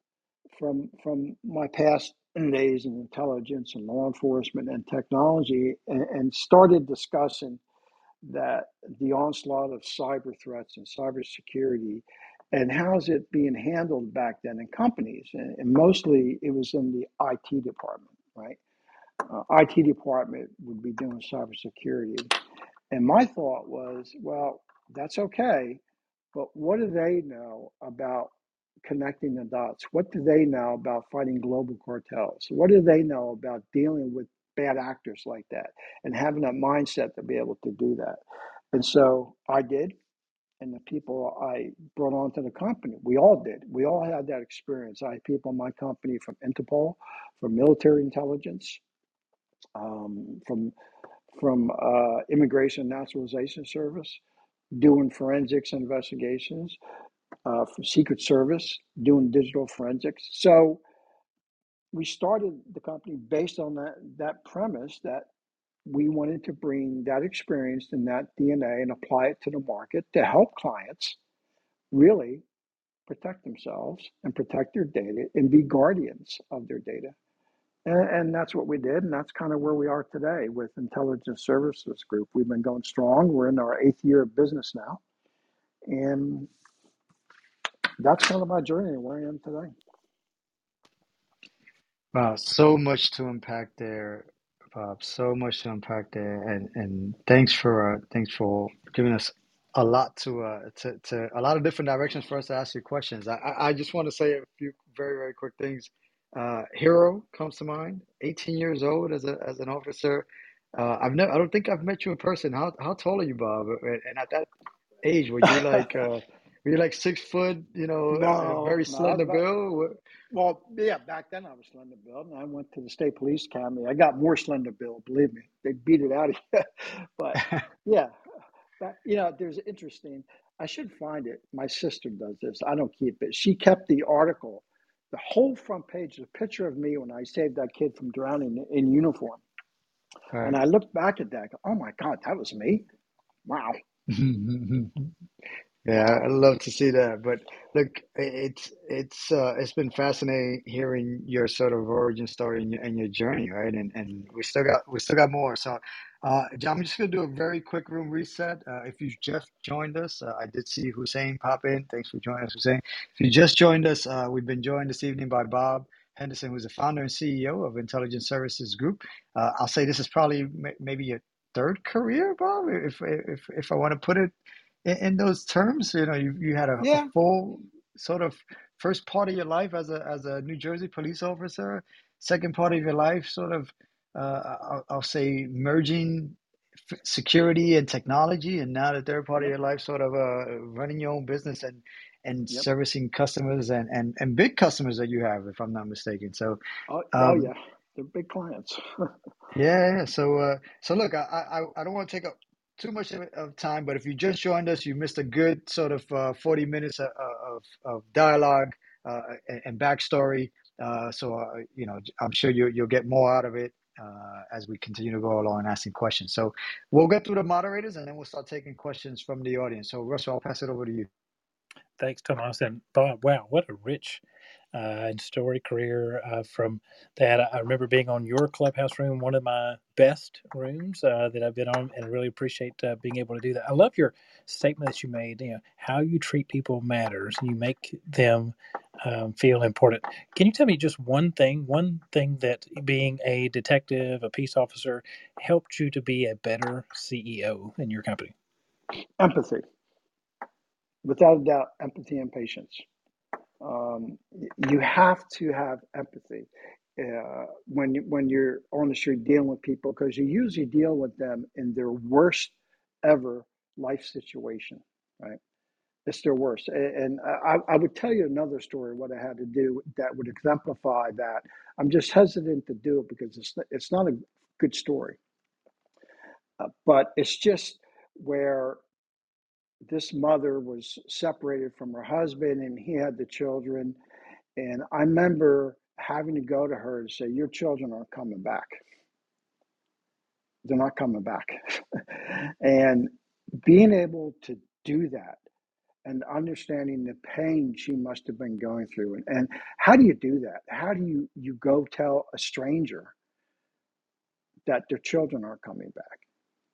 from from my past days in intelligence and law enforcement and technology and, and started discussing that the onslaught of cyber threats and cybersecurity and how's it being handled back then in companies? And, and mostly it was in the IT department right? Uh, IT department would be doing cybersecurity. And my thought was well that's okay but what do they know about connecting the dots. What do they know about fighting global cartels? What do they know about dealing with bad actors like that and having a mindset to be able to do that? And so I did. And the people I brought onto the company, we all did. We all had that experience. I had people in my company from Interpol, from military intelligence, um, from from uh, Immigration and Naturalization Service, doing forensics investigations, uh, for Secret Service doing digital forensics. So we started the company based on that that premise that we wanted to bring that experience and that DNA and apply it to the market to help clients really protect themselves and protect their data and be guardians of their data. And, and that's what we did, and that's kind of where we are today with Intelligence Services Group. We've been going strong. We're in our eighth year of business now, and that's kind of my journey and where I am today. Wow, so much to unpack there, Bob. So much to unpack there, and and thanks for uh, thanks for giving us a lot to uh to, to a lot of different directions for us to ask you questions. I I just want to say a few very very quick things. Uh, Hero comes to mind. 18 years old as a as an officer. Uh, I've never I don't think I've met you in person. How how tall are you, Bob? And at that age, were you like uh, were you like six foot? You know, uh, No, very no, was slender build. well, yeah, back then I was slender build, and I went to the state police academy. I got more slender build, believe me. They beat it out of you. But yeah, that, you know, there's interesting. I should find it. My sister does this. I don't keep it. She kept the article, the whole front page, the picture of me when I saved that kid from drowning in uniform. All And. I looked back at that. Go, oh my God, that was me. Wow. Yeah, I'd love to see that. But look, it's it's uh, it's been fascinating hearing your sort of origin story and your, and your journey, right? And and we still got we still got more. So, uh, John, I'm just gonna do a very quick room reset. Uh, if you just joined us, uh, I did see Hussein pop in. Thanks for joining us, Hussein. If you just joined us, uh, we've been joined this evening by Bob Henderson, who's the founder and CEO of Intelligence Services Group. Uh, I'll say this is probably may- maybe your third career, Bob, if if if I want to put it in, in those terms, you know, you you had a, a full sort of first part of your life as a as a New Jersey police officer, second part of your life, sort of, uh, I'll, I'll say merging f- security and technology, and now the third part of your life, sort of uh, running your own business and and Yep. servicing customers and, and and big customers that you have, if I'm not mistaken. So, Oh, oh um, yeah. They're big clients. yeah, yeah. So, uh, so look, I, I, I don't want to take up too much of, time, but if you just joined us, you missed a good sort of uh, 40 minutes of, of, of dialogue uh, and, backstory. Uh, so, uh, you know, I'm sure you, you'll get more out of it uh, as we continue to go along and asking questions. So, we'll get through the moderators and then we'll start taking questions from the audience. So, Russell, I'll pass it over to you. Thanks, Tomas and Bob. Wow, what a rich uh, and story career uh, from that. I remember being on your clubhouse room, one of my best rooms uh, that I've been on, and I really appreciate uh, being able to do that. I love your statement that you made. You know, how you treat people matters, you make them um, feel important. Can you tell me just one thing, one thing that being a detective, a peace officer, helped you to be a better CEO in your company? empathy. Without a doubt, empathy and patience. Um, you have to have empathy uh, when you, when you're on the street dealing with people because you usually deal with them in their worst ever life situation, right? It's their worst. A- And I, I would tell you another story, what I had to do that would exemplify that. I'm just hesitant to do it because it's, it's not a good story, uh, but it's just where this mother was separated from her husband and he had the children. And I remember having to go to her and say, Your children aren't coming back. They're not coming back. and being able to do that and understanding the pain she must have been going through. And, and how do you do that? How do you, you go tell a stranger that their children aren't coming back?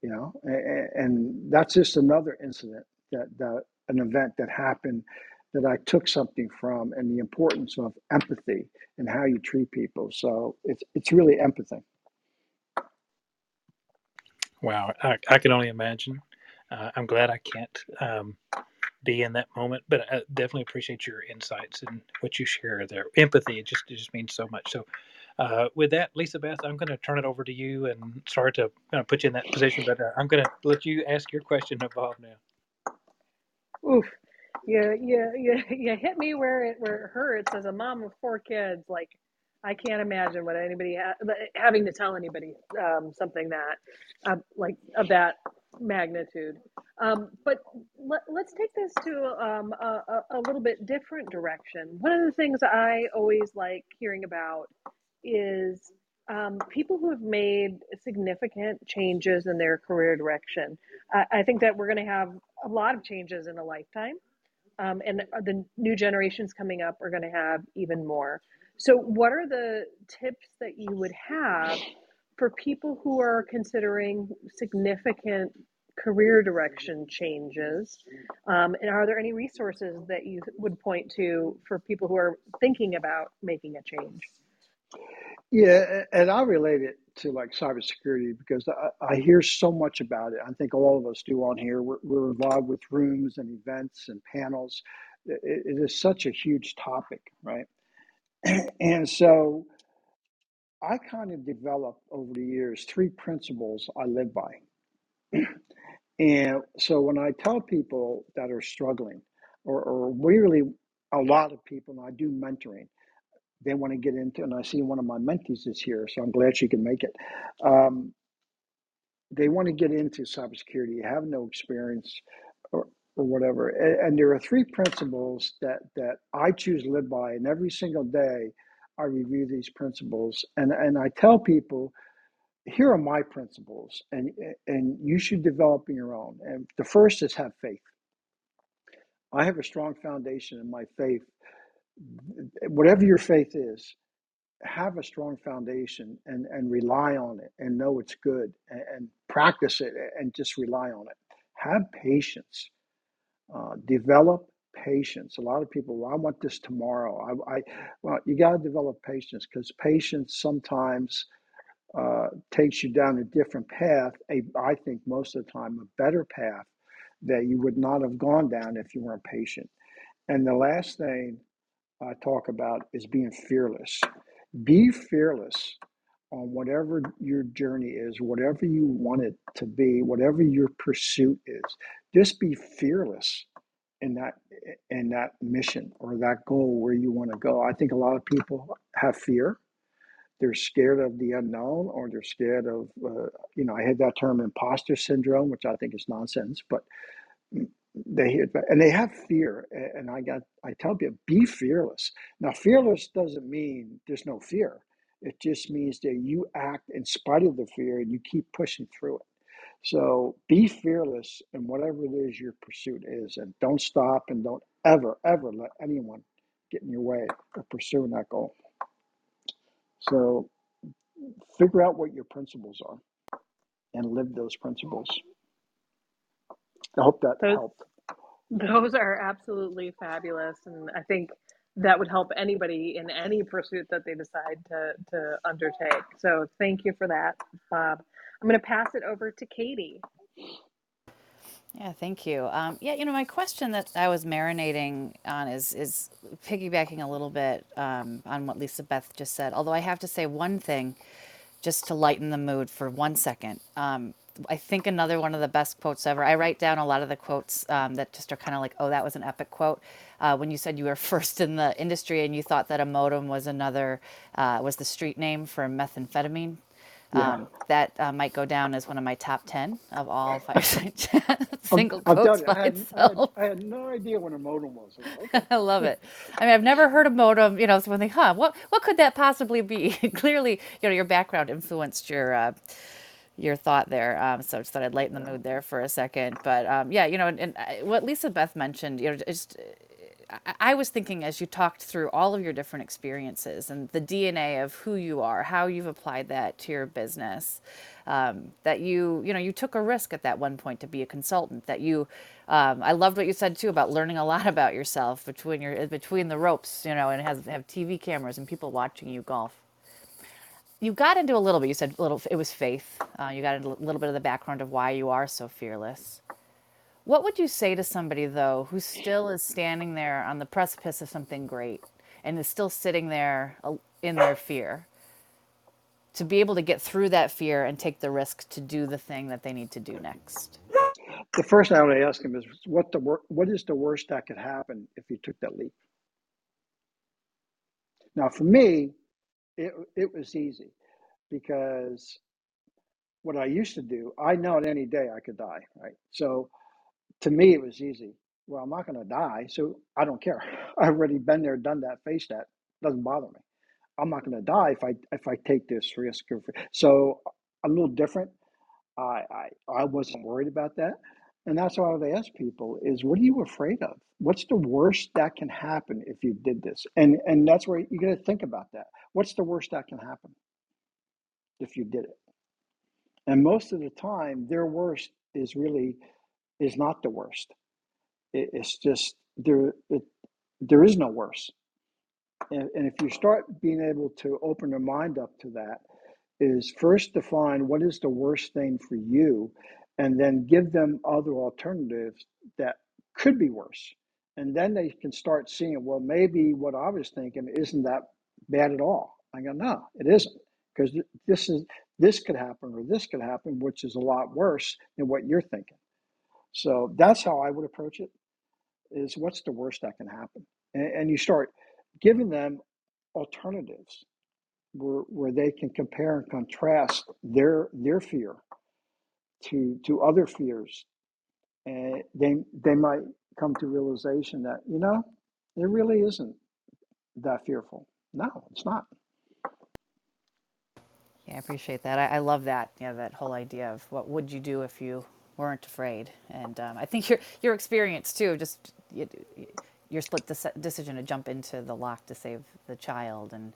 You know, and, and that's just another incident that, that an event that happened that I took something from and the importance of empathy and how you treat people. So it's it's really empathy. Wow, I, I can only imagine. Uh, I'm glad I can't um, be in that moment, but I definitely appreciate your insights and what you share there. Empathy, it just it just means so much. So, uh, with that, Lisa Beth, I'm going to turn it over to you, and sorry to uh, put you in that position, but uh, I'm going to let you ask your question of Bob now. Oof. You, you, you, you hit me where it where it hurts as a mom of four kids. Like, I can't imagine what anybody ha- having to tell anybody um, something that, uh, like, of that magnitude. Um, but let, let's take this to um, a a little bit different direction. One of the things I always like hearing about is um, people who have made significant changes in their career direction. I, think that we're going to have a lot of changes in a lifetime um, and the new generations coming up are going to have even more. So, what are the tips that you would have for people who are considering significant career direction changes? Um, and are there any resources that you would point to for people who are thinking about making a change? Yeah, and I relate it to like cybersecurity because I, I hear so much about it. I think all of us do on here. We're, we're involved with rooms and events and panels. It, it is such a huge topic, right? And so I kind of developed over the years three principles I live by. And so when I tell people that are struggling, or, or really a lot of people, and I do mentoring, they want to get into, and I see one of my mentees is here, so I'm glad she can make it. Um, they want to get into cybersecurity, have no experience or, or whatever. And, and there are three principles that, that I choose to live by, and every single day I review these principles. And, and I tell people here are my principles, and and you should develop your own. And the first is have faith. I have a strong foundation in my faith. Whatever your faith is, have a strong foundation and, and rely on it and know it's good and, and practice it and just rely on it. Have patience. Uh, develop patience. A lot of people, well, I want this tomorrow. I, I well, you got to develop patience because patience sometimes uh, takes you down a different path. A, I think most of the time, a better path that you would not have gone down if you weren't patient. And the last thing I talk about is being fearless. Be fearless on whatever your journey is, whatever you want it to be, whatever your pursuit is. Just be fearless in that in that mission or that goal where you want to go. I think a lot of people have fear. They're scared of the unknown, or they're scared of, uh, you know, I had that term imposter syndrome, which I think is nonsense. But they hear and they have fear and i got i tell people be fearless. Now fearless doesn't mean there's no fear. It just means that you act in spite of the fear and you keep pushing through it. So be fearless in whatever it is your pursuit is and don't stop and don't ever ever let anyone get in your way of pursuing that goal. So figure out what your principles are and live those principles i hope that Those helped those are absolutely fabulous, and I think that would help anybody in any pursuit that they decide to to undertake. So thank you for that, Bob. I'm going to pass it over to Katie. Yeah, thank you. Um, yeah, you know, my question that I was marinating on is is piggybacking a little bit um, on what Lisa Beth just said. Although I have to say one thing, just to lighten the mood for one second. Um, I think another one of the best quotes ever. I write down a lot of the quotes um, that just are kind of like, oh, that was an epic quote. Uh, when you said you were first in the industry and you thought that a modem was another uh, was the street name for methamphetamine. yeah Um, that uh, might go down as one of my top 10 of all fireside chat single I'm quotes telling you, I by had, I had, itself. I had no idea what a modem was. Okay. I love it. I mean, I've never heard a modem, you know, so I think, huh, what, what could that possibly be? Clearly, you know, your background influenced your, uh, your thought there. Um, so I just thought I'd lighten the mood there for a second. But um, yeah, you know, and, and I, what Lisa Beth mentioned, you know, just I, I was thinking as you talked through all of your different experiences and the DNA of who you are, how you've applied that to your business, um, that you, you know, you took a risk at that one point to be a consultant. That you, um, I loved what you said too about learning a lot about yourself between your between the ropes, you know, and has have TV cameras and people watching you golf you got into a little bit. You said little. It was faith. Uh, you got into a little bit of the background of why you are so fearless. What would you say to somebody though who still is standing there on the precipice of something great and is still sitting there uh, in their fear to be able to get through that fear and take the risk to do the thing that they need to do next? The first thing I would ask him is, what the wor- what is the worst that could happen if you took that leap? Now, for me, it it was easy because what I used to do, I know at any day I could die, right? So to me, it was easy. Well, I'm not going to die, so I don't care. I've already been there, done that, faced that. Doesn't bother me. I'm not going to die if I if I take this risk. So a little different. I, I I wasn't worried about that, and that's why I would ask people: is what are you afraid of? What's the worst that can happen if you did this? And and that's where you got to think about that. What's the worst that can happen if you did it? And most of the time, their worst is really is not the worst. It, it's just there. It, there is no worse. And, and if you start being able to open your mind up to that, is first define what is the worst thing for you, and then give them other alternatives that could be worse. And then they can start seeing, well, maybe what I was thinking isn't that bad at all. I go, no, it isn't, because this is this could happen or this could happen, which is a lot worse than what you're thinking. So that's how I would approach it is what's the worst that can happen? And, and you start giving them alternatives where, where they can compare and contrast their their fear to to other fears. And they they might come to realization that, you know, it really isn't that fearful. No, it's not. Yeah, I appreciate that. I, I love that. Yeah, that whole idea of what would you do if you weren't afraid, and um, I think your your experience too, just you, your split dec- decision to jump into the lock to save the child, and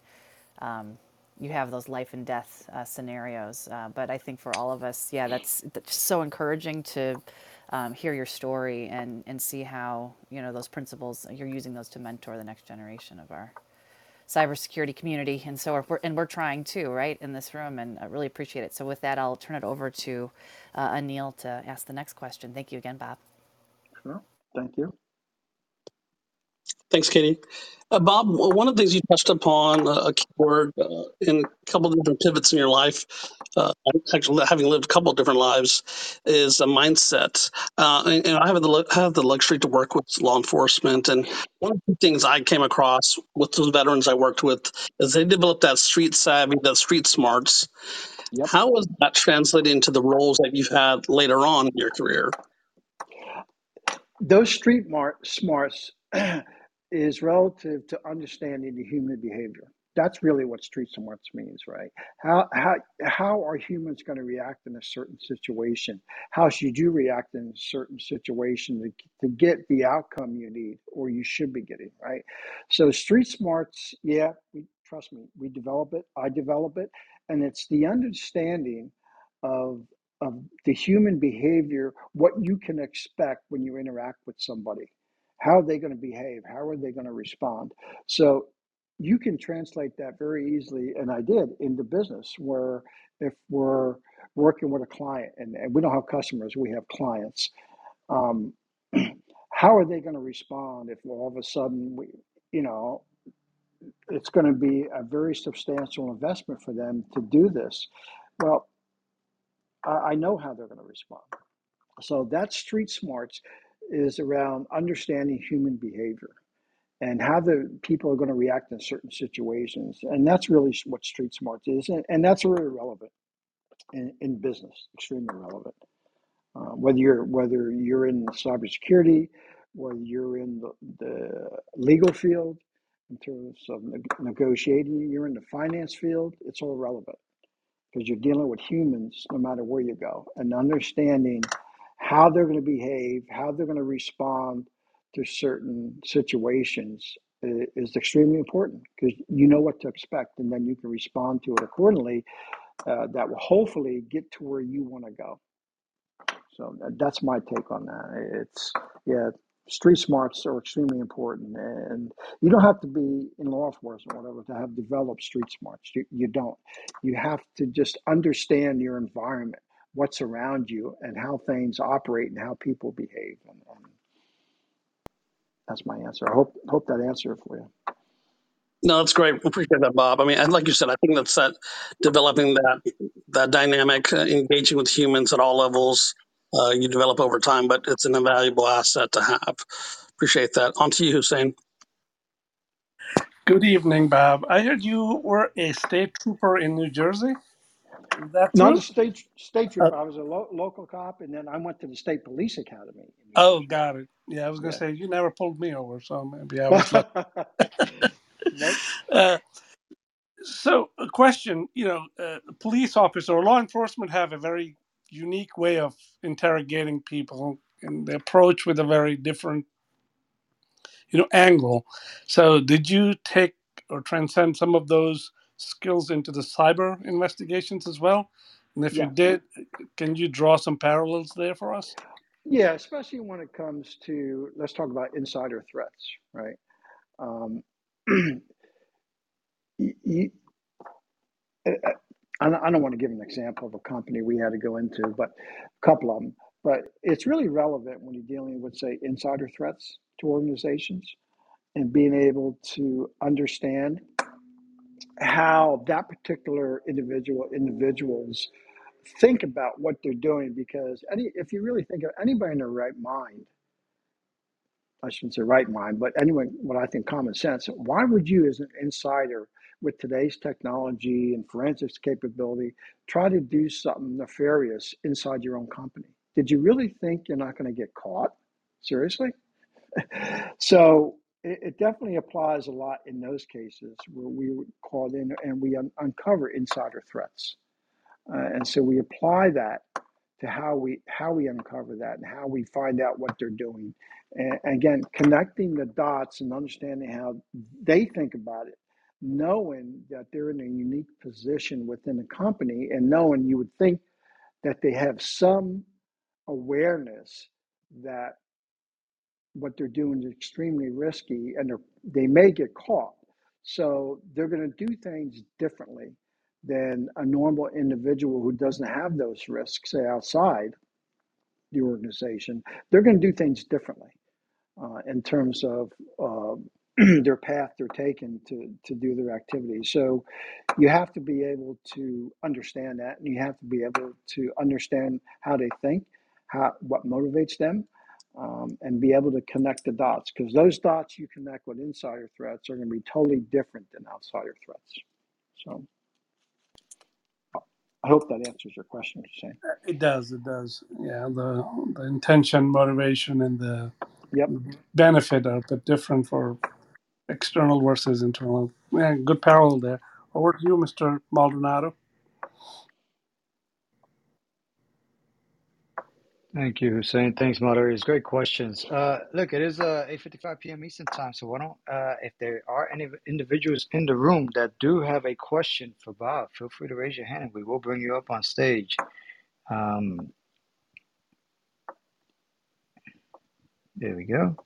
um, you have those life and death uh, scenarios. Uh, but I think for all of us, yeah, that's, that's so encouraging to um, hear your story and and see how you know those principles you're using those to mentor the next generation of our cybersecurity community, and so we're, and we're trying too, right, in this room, and I really appreciate it. So with that, I'll turn it over to uh, Anil to ask the next question. Thank you again, Bob. Sure. Thank you. Thanks, Katie. Uh, Bob, one of the things you touched upon, uh, a keyword uh, in a couple of different pivots in your life, uh, actually having lived a couple of different lives, is a mindset. Uh, and, and I have the have the luxury to work with law enforcement, and one of the things I came across with those veterans I worked with is they developed that street savvy, that street smarts. Yep. How was that translated into the roles that you've had later on in your career? Those street mar- smarts is relative to understanding the human behavior. That's really what street smarts means, right? How how how are humans going to react in a certain situation? How should you react in a certain situation to, to get the outcome you need or you should be getting, right? So street smarts, yeah, we, trust me, we develop it. I develop it, and it's the understanding of of the human behavior, what you can expect when you interact with somebody how are they going to behave? How are they going to respond? So you can translate that very easily, and I did into business where if we're working with a client and, and we don't have customers, we have clients. Um, how are they going to respond if all of a sudden we, you know, it's going to be a very substantial investment for them to do this? Well, I, I know how they're going to respond. So that's street smarts is around understanding human behavior and how the people are going to react in certain situations. And that's really what street smarts is. And, and that's really relevant in, in business, extremely relevant. Uh, whether you're whether you're in cybersecurity, whether you're in the, the legal field, in terms of negotiating, you're in the finance field, it's all relevant because you're dealing with humans no matter where you go and understanding how they're going to behave, how they're going to respond to certain situations is extremely important because you know what to expect and then you can respond to it accordingly. Uh, that will hopefully get to where you want to go. So that's my take on that. It's, yeah, street smarts are extremely important. And you don't have to be in law enforcement or whatever to have developed street smarts. You, you don't. You have to just understand your environment what's around you and how things operate and how people behave. And, and that's my answer. I hope hope that answered for you. No, that's great. Appreciate that, Bob. I mean, and like you said, I think that's that developing that that dynamic, uh, engaging with humans at all levels. Uh, you develop over time, but it's an invaluable asset to have. Appreciate that. On to you, Hussein. Good evening, Bob. I heard you were a state trooper in New Jersey. Is that Not true? a state state Uh. I was a lo- local cop, and then I went to the state police academy oh, Jersey. got it. Yeah, I was gonna Yeah. say you never pulled me over, so maybe I was nope. uh, so, a question: You know, uh, police officer or law enforcement have a very unique way of interrogating people, and they approach with a very different, you know, angle. So, did you take or transcend some of those skills into the cyber investigations as well? And if you did, can you draw some parallels there for us? Yeah, especially when it comes to let's talk about insider threats, right? Um, you, you, I I don't I don't want to give an example of a company we had to go into, but a couple of them. But it's really relevant when you're dealing with, say, insider threats to organizations and being able to understand how that particular individual individuals think about what they're doing. Because any, if you really think of anybody in their right mind, I shouldn't say right mind, but anyway, what I think common sense. Why would you, as an insider with today's technology and forensics capability, try to do something nefarious inside your own company? Did you really think you're not going to get caught? Seriously? so it, it definitely applies a lot in those cases where we were called in and we un- uncover insider threats. Uh, and so we apply that to how we how we uncover that and how we find out what they're doing. And again, connecting the dots and understanding how they think about it, knowing that they're in a unique position within the company, and knowing you would think that they have some awareness that what they're doing is extremely risky and they're, they may get caught. So they're going to do things differently than a normal individual who doesn't have those risks, say outside the organization. They're going to do things differently uh, in terms of uh, their path they're taking to, to do their activities. So you have to be able to understand that, and you have to be able to understand how they think, how what motivates them, um, and be able to connect the dots. Because those dots you connect with insider threats are going to be totally different than outsider threats. So I hope that answers your question. Shane. It does. It does. Yeah. The the intention, motivation, and the Yep. benefit are a bit different for external versus internal. Yeah, good parallel there. Over to you, Mr. Maldonado. Thank you, Hussein. Thanks, moderators. Great questions. Uh, look, it is uh, 8.55 p.m. Eastern Time, so why don't, uh, if there are any individuals in the room that do have a question for Bob, feel free to raise your hand and we will bring you up on stage. Um, there we go.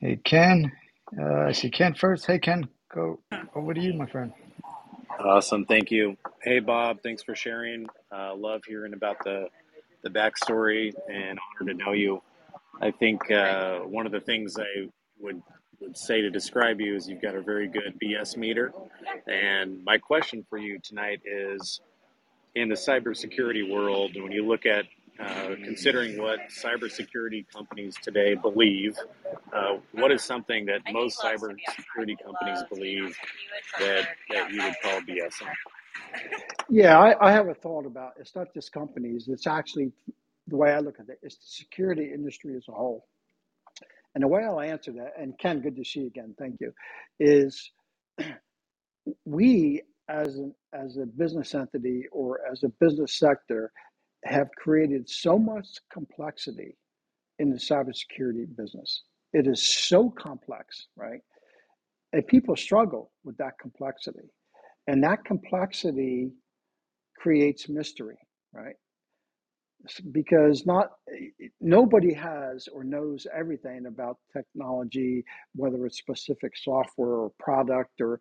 Hey, Ken. Uh, I see Ken first. Hey, Ken, go over to you, my friend. Awesome, thank you. Hey, Bob, thanks for sharing. Uh, love hearing about the the backstory and honor to know you. I think uh, one of the things I would would say to describe you is you've got a very good BS meter. And my question for you tonight is in the cybersecurity world, when you look at uh, considering what cybersecurity companies today believe, uh, what is something that most cybersecurity companies believe that, that you would call BS on? Yeah, I, I have a thought about it's not just companies, it's actually the way I look at it, it's the security industry as a whole. And the way I'll answer that, and Ken, good to see you again, thank you, is we as an as a business entity or as a business sector have created so much complexity in the cybersecurity business. It is so complex, right? And people struggle with that complexity. And that complexity creates mystery, right? because not nobody has or knows everything about technology whether it's specific software or product or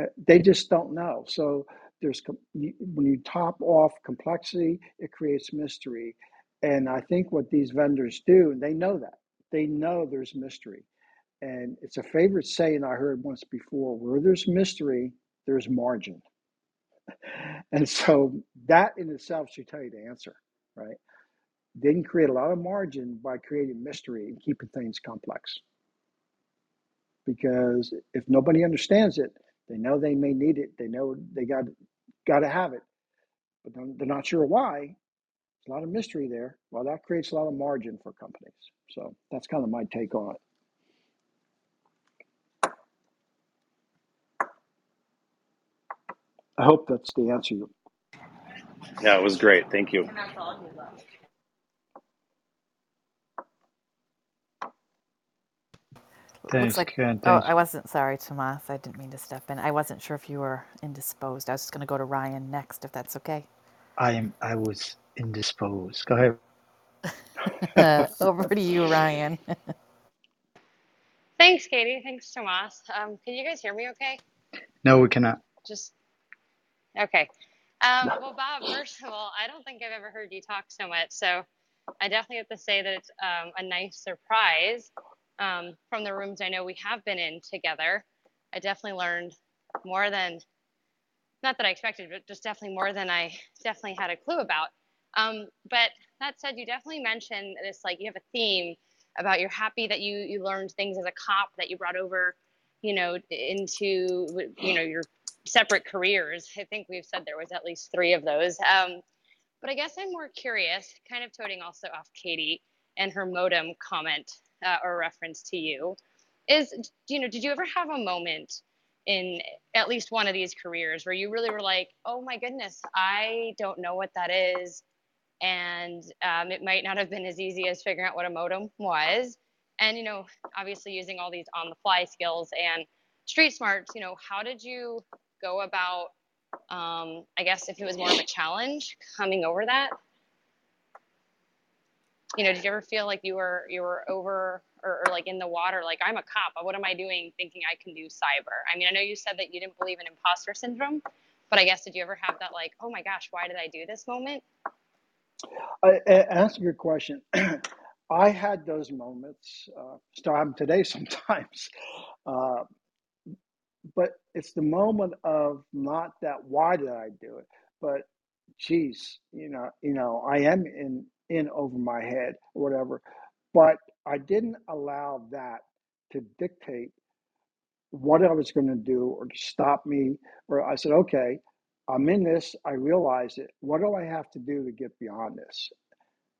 uh, they just don't know. So there's when you top off complexity it creates mystery. And i think what these vendors do and they know that. They know there's mystery. And it's a favorite saying i heard once before where there's mystery there's margin and so that in itself should tell you the answer right they can create a lot of margin by creating mystery and keeping things complex. Because if nobody understands it, they know they may need it. They know they got got to have it, but they're not sure why. There's a lot of mystery there. Well, that creates a lot of margin for companies. So that's kind of my take on it. I hope that's the answer. Yeah, it was great. Thank you. Thanks, Looks like, Ken. oh, I wasn't, sorry, Tomas. I didn't mean to step in. I wasn't sure if you were indisposed. I was just going to go to Ryan next, if that's okay. I am. I was indisposed. Go ahead. Uh, over to you, Ryan. Thanks, Katie. Thanks, Tomas. Um, can you guys hear me okay? No, we cannot. Just okay. Um, well, Bob, first of all, I don't think I've ever heard you talk so much. So I definitely have to say that it's um, a nice surprise um, from the rooms I know we have been in together. I definitely learned more than, not that I expected, but just definitely more than I definitely had a clue about. Um, but that said, you definitely mentioned this like you have a theme about you're happy that you you learned things as a cop that you brought over, you know, into you know your separate careers. I think we've said there was at least three of those. Um, but I guess I'm more curious, kind of toting also off Katie and her modem comment uh, or reference to you, is you know, did you ever have a moment in at least one of these careers where you really were like, oh my goodness, I don't know what that is. And um, it might not have been as easy as figuring out what a modem was. And, you know, obviously using all these on the fly skills and street smarts, you know, how did you go about, um, I guess if it was more of a challenge coming over that? You know, did you ever feel like you were you were over or, or like in the water, like I'm a cop, what am I doing thinking I can do cyber? I mean, I know you said that you didn't believe in imposter syndrome, but I guess did you ever have that like, oh my gosh, why did I do this moment? I, I- that's a good question. I had those moments, uh, still have them today sometimes. Uh, but it's the moment of not that why did I do it, but geez, you know, you know, I am in in over my head or whatever. But I didn't allow that to dictate what I was going to do or to stop me. Or I said, okay, I'm in this. I realize it. What do I have to do to get beyond this?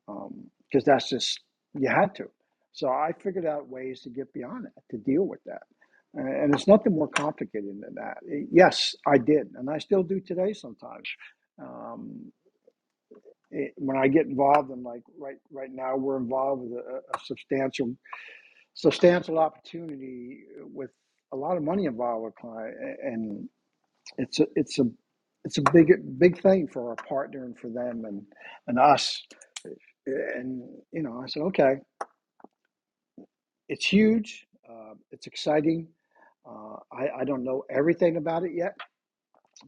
Um, because that's just you had to. So I figured out ways to get beyond it, to deal with that. And it's nothing more complicated than that. Yes, I did, and I still do today sometimes. Um, it, when I get involved in like right right now, we're involved with a, a substantial substantial opportunity with a lot of money involved with client, and it's a it's a it's a big big thing for our partner and for them and and us. And you know, I said, okay, it's huge, uh, it's exciting. Uh, I, I don't know everything about it yet,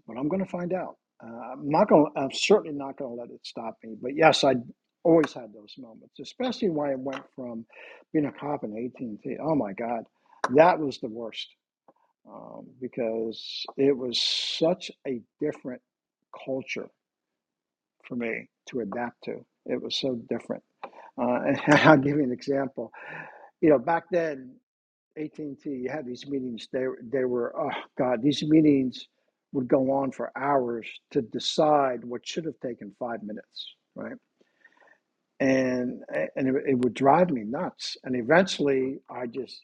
but I'm going to find out. Uh, I'm not going. I'm certainly not going to let it stop me. But yes, I always had those moments, especially when I went from being a cop in AT&T. Oh my God, that was the worst um, because it was such a different culture for me to adapt to. It was so different. Uh, and I'll give you an example. You know, back then AT&T, you had these meetings. They they were oh God, these meetings would go on for hours to decide what should have taken five minutes, right? And and it, it would drive me nuts. And eventually, I just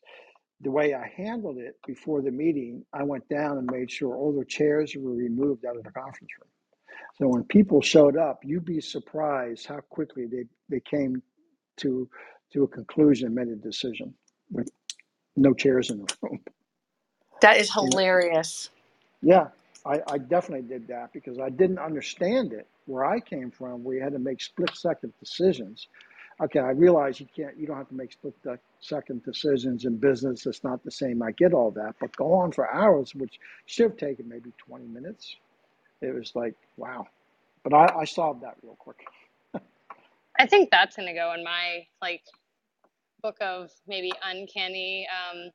the way I handled it before the meeting, I went down and made sure all the chairs were removed out of the conference room. So when people showed up, you'd be surprised how quickly they, they came to to a conclusion and made a decision with no chairs in the room. That is You know, hilarious. yeah, I, I definitely did that because I didn't understand it where I came from, where you had to make split second decisions. Okay, I realize you can't, you don't have to make split second decisions in business. It's not the same. I get all that, but go on for hours, which should have taken maybe 20 minutes. It was like, wow. But I, I solved that real quick. I think that's going to go in my like book of maybe uncanny um,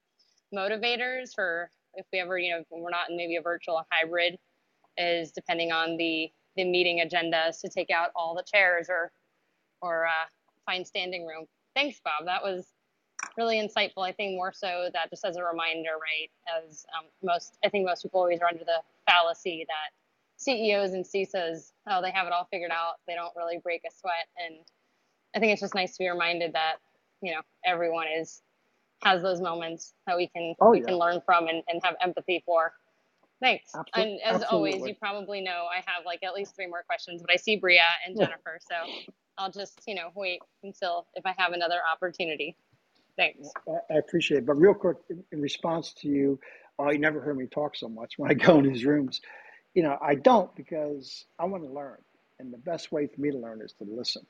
motivators for if we ever, you know, we're not in maybe a virtual hybrid, is depending on the the meeting agendas to take out all the chairs or or uh, find standing room. Thanks, Bob. That was really insightful. I think more so that just as a reminder, right? As um, most, I think most people always are under the fallacy that CEOs and CISOs, oh, they have it all figured out. They don't really break a sweat. And I think it's just nice to be reminded that, you know, everyone is has those moments that we can Oh, we yeah, can learn from and, and have empathy for. Thanks. absolutely. And as always, you probably know I have like at least three more questions, but I see Bria and Jennifer, so I'll just, you know, wait until if I have another opportunity. Thanks. I I appreciate it. But real quick, in, in response to you, oh, you never heard me talk so much when I go in these rooms. You know, I don't because I want to learn. And the best way for me to learn is to listen.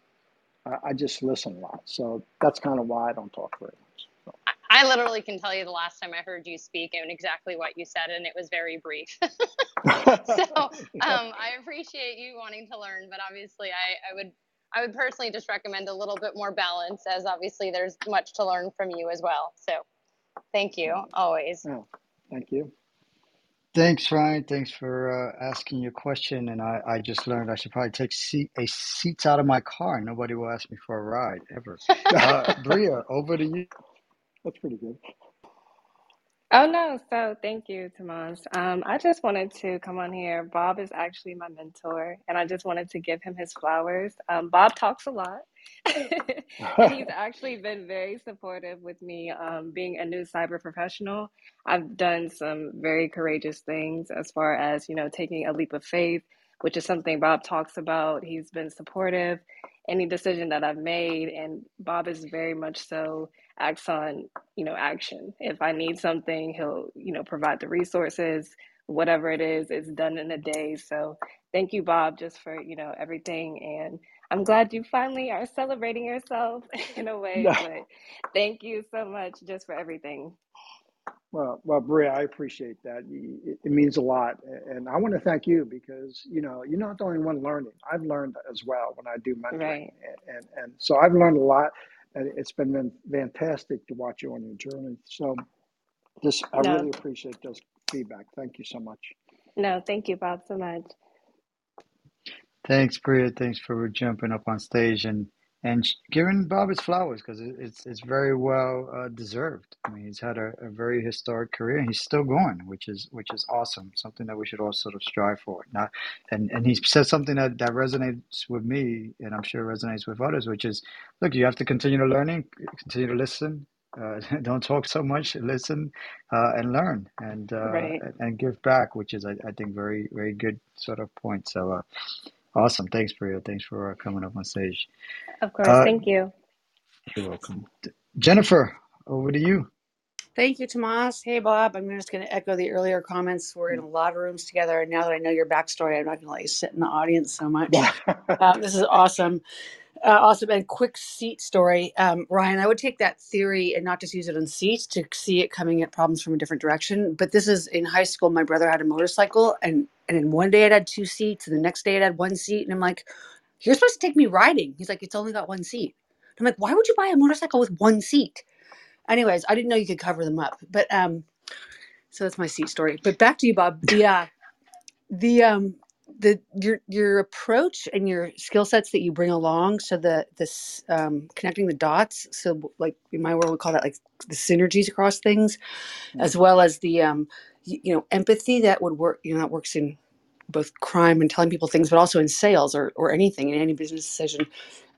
I, I just listen a lot. So that's kind of why I don't talk very much. So, I literally can tell you the last time I heard you speak and exactly what you said, and it was very brief. so um, I appreciate you wanting to learn, but obviously, I, I would I would personally just recommend a little bit more balance, as obviously there's much to learn from you as well. So thank you always. oh, thank you. Thanks, Ryan. Thanks for uh, asking your question. And I, I just learned I should probably take seat, a seats out of my car. Nobody will ask me for a ride ever. Uh, Bria, over to you. That's pretty good. Oh no, so thank you, Tomas. Um, I just wanted to come on here. Bob is actually my mentor, and I just wanted to give him his flowers. Um, Bob talks a lot, and he's actually been very supportive with me um, being a new cyber professional. I've done some very courageous things as far as, you know, taking a leap of faith, which is something Bob talks about. He's been supportive. Any decision that I've made, and Bob is very much so acts on, you know, action. If I need something, he'll, you know, provide the resources. Whatever it is, it's done in a day. So thank you, Bob, just for, you know, everything. And I'm glad you finally are celebrating yourself in a way, but thank you so much just for everything. Well, well, Bria, I appreciate that. It, it means a lot, and I want to thank you because you know you're not the only one learning. I've learned as well when I do mentoring, Right. and and, and so I've learned a lot, and it's been been fantastic to watch you on your journey. So, just I No, really appreciate this feedback. Thank you so much. no, thank you, Bob, so much. Thanks, Priya. Thanks for jumping up on stage and and giving Bob his flowers because it, it's it's very well uh, deserved. I mean, he's had a, a very historic career and he's still going, which is which is awesome. Something that we should all sort of strive for. Now, and and he said something that that resonates with me, and I'm sure resonates with others, which is, look, you have to continue to learning, continue to listen. Uh, don't talk so much. Listen uh, and learn, and uh, Right. and and give back, which is I, I think very very good sort of point. So. Awesome. Thanks, Priya. Thanks for uh, coming up on stage. Of course, Uh, thank you. you're welcome. Jennifer, over to you. Thank you, Tomas. Hey, Bob. I'm just going to echo the earlier comments. We're in a lot of rooms together. And now that I know your backstory, I'm not going to let you sit in the audience so much. Uh, this is awesome. Uh, awesome. And quick seat story. Um, Ryan, I would take that theory and not just use it on seats to see it coming at problems from a different direction. But this is in high school. My brother had a motorcycle, and, and in one day it had two seats, and the next day it had one seat. And I'm like, You're supposed to take me riding. He's like, It's only got one seat. I'm like, Why would you buy a motorcycle with one seat? Anyways, I didn't know you could cover them up. But um, so that's my seat story. But back to you, Bob. The uh, the um the your your approach and your skill sets that you bring along. So the this um, connecting the dots. So like in my world, we call that like the synergies across things, as well as the um, you, you know empathy that would work. You know that works in both crime and telling people things, but also in sales or or anything in any business decision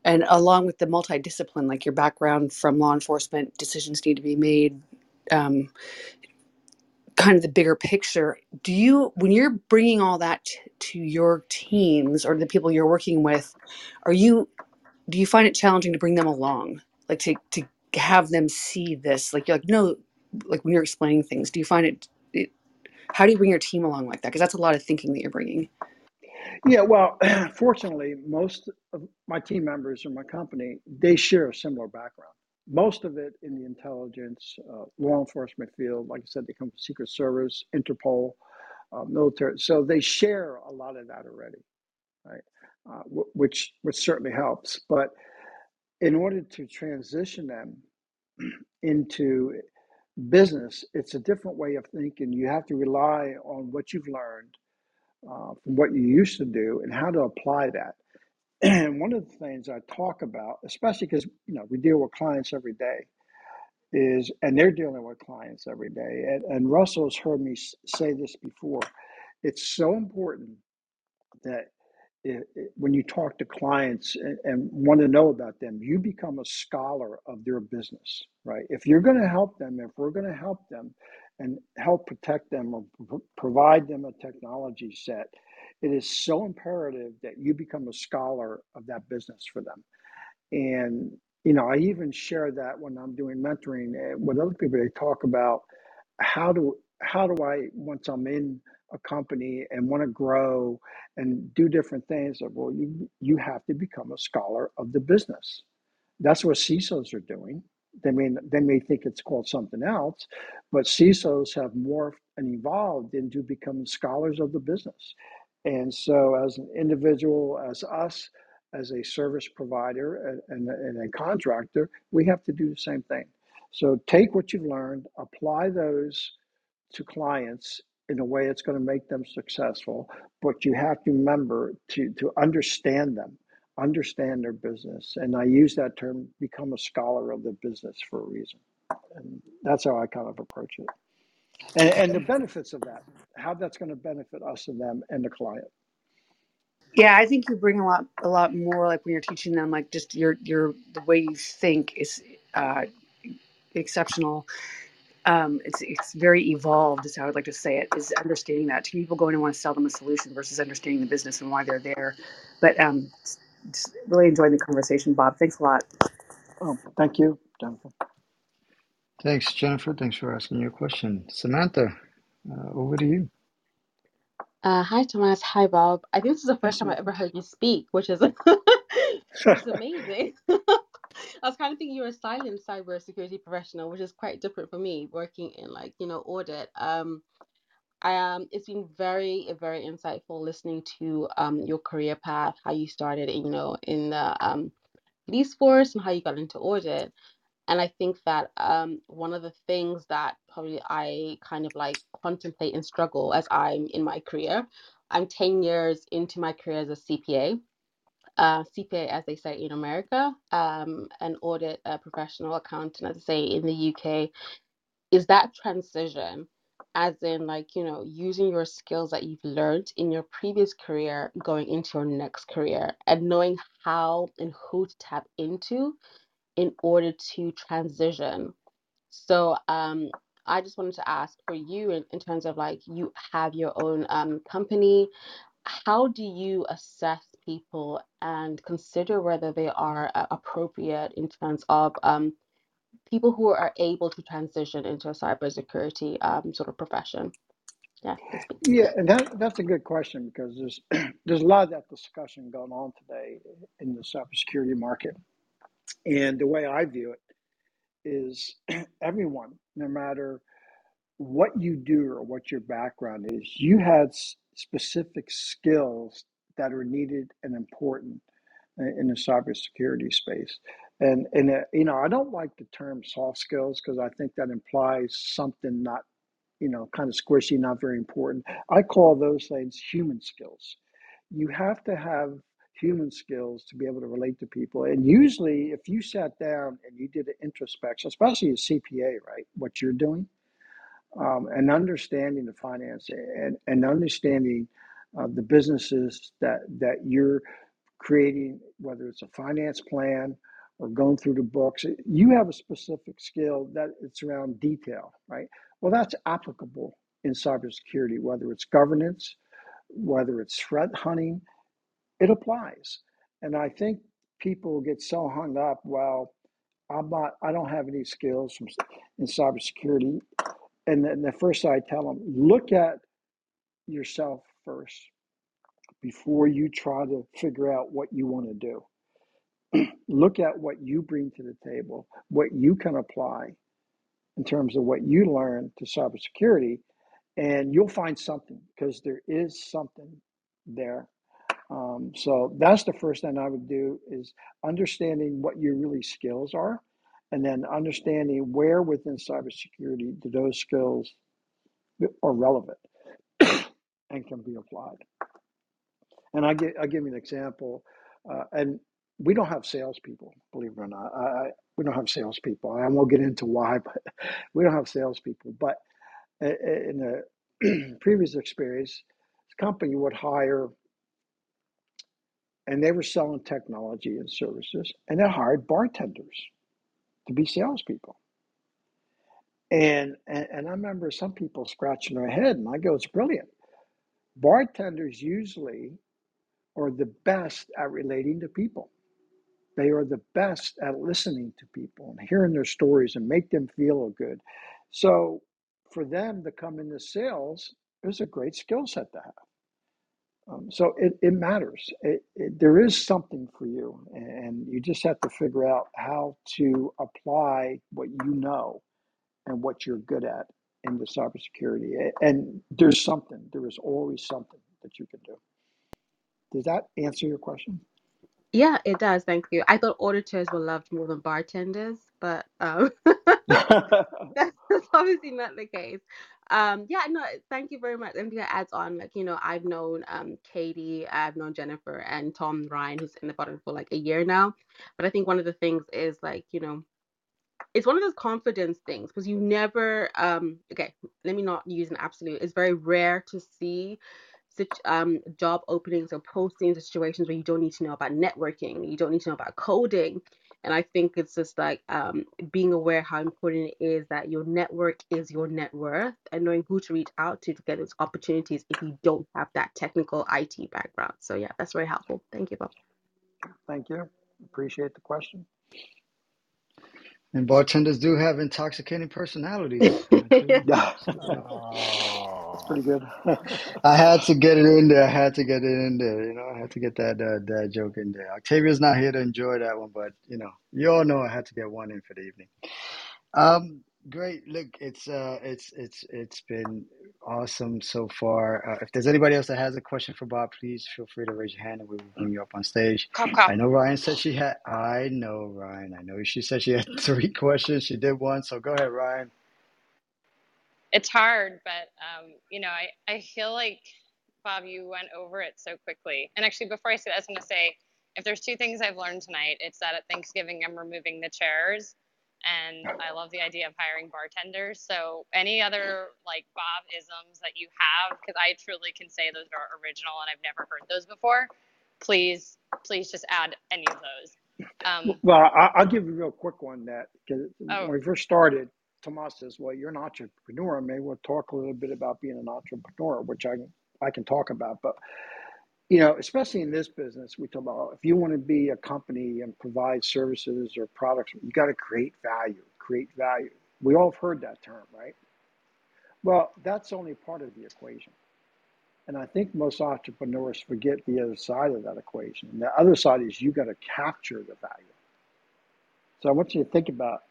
and along with the multidiscipline like your background from law enforcement decisions need to be made um, kind of the bigger picture do you when you're bringing all that t- to your teams or the people you're working with are you do you find it challenging to bring them along? Like to to have them see this like you're like no like when you're explaining things do you find it, it how do you bring your team along like that? Because that's a lot of thinking that you're bringing. Yeah, well, fortunately, most of my team members in my company they share a similar background. Most of it in the intelligence, uh, law enforcement field. Like I said, they come from Secret Service, Interpol, uh, military. So they share a lot of that already, right? Uh, wh- which which certainly helps. But in order to transition them into business, it's a different way of thinking. You have to rely on what you've learned uh, from what you used to do and how to apply that. And one of the things I talk about, especially because you know we deal with clients every day, is and they're dealing with clients every day. And, and Russell has heard me say this before. It's so important that it, it- when you talk to clients and, and want to know about them, you become a scholar of their business, right? If you're going to help them, if we're going to help them and help protect them or pro- provide them a technology set, it is so imperative that you become a scholar of that business for them. And, you know, I even share that when I'm doing mentoring eh, with other people, they talk about how do how do I once I'm in a company and want to grow and do different things? Well, you you have to become a scholar of the business. That's what CISOs are doing. They may they may think it's called something else, but CISOs have morphed and evolved into becoming scholars of the business. And so, as an individual, as us, as a service provider and, and, and a contractor, we have to do the same thing. So, take what you've learned, apply those to clients in a way that's going to make them successful. But you have to remember to, to understand them, understand their business. And I use that term, become a scholar of the business for a reason. And that's how I kind of approach it. And, and the benefits of that, how that's going to benefit us and them and the client. Yeah, I think you bring a lot, a lot more. Like when you're teaching them, like just your your the way you think is uh, exceptional. Um, it's it's very evolved. Is how I'd like to say it. Is understanding that to people going to want to sell them a solution versus understanding the business and why they're there. But um, just really enjoying the conversation, Bob. Thanks a lot. Oh, thank you, Jennifer. Thanks, Jennifer. Thanks for asking your question. Samantha, uh, over to you. Uh, hi, Thomas. Hi, Bob. I think this is the first time I ever heard you speak, which is is amazing. I was kind of thinking you're a silent cybersecurity professional, which is quite different for me, working in like, you know, audit. Um, I um, it's been very, very insightful listening to um your career path, how you started, you know, in the um police force and how you got into audit. And I think that um, one of the things that probably I kind of like contemplate and struggle as I'm in my career, I'm 10 years into my career as a CPA, uh, CPA, as they say in America, um, an audit uh, professional accountant, as they say in the UK, is that transition, as in like, you know, using your skills that you've learned in your previous career going into your next career and knowing how and who to tap into in order to transition. So um, I just wanted to ask for you in, in terms of like you have your own um, company. How do you assess people and consider whether they are uh, appropriate in terms of um, people who are able to transition into a cybersecurity um, sort of profession? Yeah. Yeah, and that that's a good question because there's there's a lot of that discussion going on today in the cybersecurity market. And the way I view it is everyone, no matter what you do or what your background is, you had s- specific skills that are needed and important in in the cybersecurity space. And and uh, you know, I don't like the term soft skills because I think that implies something not you know kind of squishy, not very important. I call those things human skills. You have to have human skills to be able to relate to people. And usually, if you sat down and you did an introspection, especially a CPA, right, what you're doing um, and understanding the finance and, and understanding uh, the businesses that that you're creating, whether it's a finance plan or going through the books, you have a specific skill that it's around detail, right? Well, that's applicable in cybersecurity, whether it's governance, whether it's threat hunting, it applies. And I think people get so hung up, well, I'm not, I don't have any skills from, in cybersecurity and then the first I tell them, look at yourself first before you try to figure out what you want to do. Look at what you bring to the table, what you can apply in terms of what you learn to cybersecurity, and you'll find something because there is something there. Um, so that's the first thing I would do is understanding what your really skills are, and then understanding where within cybersecurity do those skills are relevant and can be applied. And I give I give you an example, uh, and we don't have salespeople, believe it or not. I, we don't have salespeople. I won't get into why, but we don't have salespeople. But in a previous experience, the company would hire, and they were selling technology and services, and they hired bartenders to be salespeople. And, and and I remember some people scratching their head, and I go, "It's brilliant." Bartenders usually are the best at relating to people. They are the best at listening to people and hearing their stories and make them feel good. So for them to come into sales is a great skill set to have. Um, so it, it matters. It, it, there is something for you, and you just have to figure out how to apply what you know and what you're good at into cybersecurity. And there's something. There is always something that you can do. Does that answer your question? Yeah, it does. Thank you. I thought auditors were loved more than bartenders, but um, that's obviously not the case. Um, yeah, no, thank you very much. Anything that adds on, like, you know, I've known um Katie, I've known Jennifer and Tom Ryan, who's in the bottom for like a year now. But I think one of the things is like, you know, it's one of those confidence things because you never um okay, let me not use an absolute. It's very rare to see such um, job openings or postings or situations where you don't need to know about networking, you don't need to know about coding. And I think it's just like um, being aware how important it is that your network is your net worth and knowing who to reach out to to get those opportunities if you don't have that technical IT background. So, yeah, that's very helpful. Thank you, Bob. Thank you. Appreciate the question. And bartenders do have intoxicating personalities. actually. Yeah, Oh. Pretty good. I had to get it in there. I had to get it in there. You know, I had to get that uh, that joke in there. Octavia's not here to enjoy that one, but you know, you all know I had to get one in for the evening. Um, great. Look, it's uh, it's it's it's been awesome so far. Uh, if there's anybody else that has a question for Bob, please feel free to raise your hand and we will bring you up on stage. Cop, cop. I know Ryan said she had. I know Ryan. I know she said she had three questions. She did one, so go ahead, Ryan. It's hard, but um, you know, I, I feel like Bob, you went over it so quickly. And actually, before I say that, I was going to say, if there's two things I've learned tonight, it's that at Thanksgiving I'm removing the chairs, and I love the idea of hiring bartenders. So any other like Bob isms that you have, because I truly can say those are original and I've never heard those before. Please, please just add any of those. Um, Well, I'll give you a real quick one that because oh, when we first started, Tomas says, "Well, you're an entrepreneur. Maybe we'll talk a little bit about being an entrepreneur," which I I can talk about. But you know, especially in this business, we talk about if you want to be a company and provide services or products, you got to create value. Create value. We all have heard that term, right? Well, that's only part of the equation. And I think most entrepreneurs forget the other side of that equation. And the other side is you got to capture the value. So I want you to think about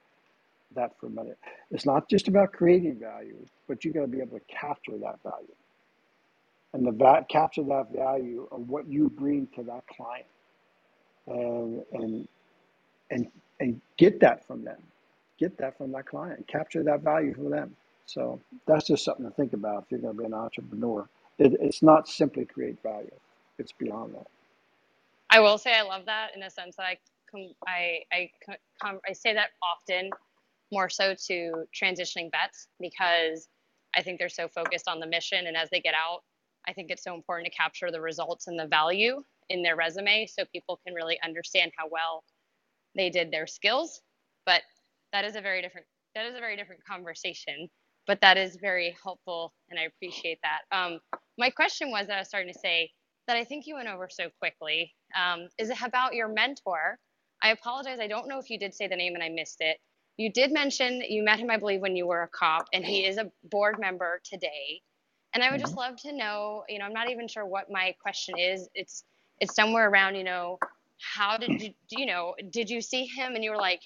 that for a minute. It's not just about creating value, but you got to be able to capture that value and the va- capture that value of what you bring to that client, and and and and get that from them, get that from that client, capture that value from them. So that's just something to think about if you're going to be an entrepreneur. It, it's not simply create value; it's beyond that. I will say I love that in the sense that I com- I I com- I say that often, more so to transitioning vets because I think they're so focused on the mission, and as they get out, I think it's so important to capture the results and the value in their resume so people can really understand how well they did their skills. But that is a very different that is a very different conversation. But that is very helpful, and I appreciate that. Um, my question was that I was starting to say that I think you went over so quickly. Um, is it about your mentor? I apologize. I don't know if you did say the name and I missed it. You did mention you met him, I believe, when you were a cop, and he is a board member today. And I would just Mhm. love to know, you know, I'm not even sure what my question is. It's it's somewhere around, you know, how did you you know, did you see him and you were like,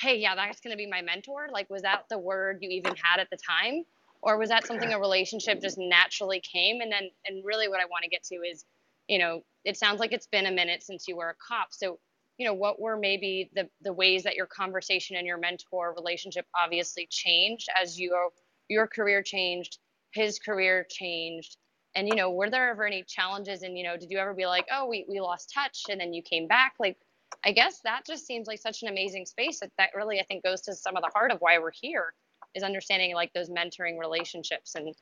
"Hey, yeah, that's going to be my mentor?" Like was that the word you even had at the time? Or was that something a relationship just naturally came and then and really what I want to get to is, you know, it sounds like it's been a minute since you were a cop. So, you know, what were maybe the the ways that your conversation and your mentor relationship obviously changed as your your career changed his career changed? And you know were there ever any challenges and you know did you ever be like oh we, we lost touch and then you came back? Like i guess that just seems like such an amazing space that that really i think goes to some of the heart of why we're here is understanding like those mentoring relationships and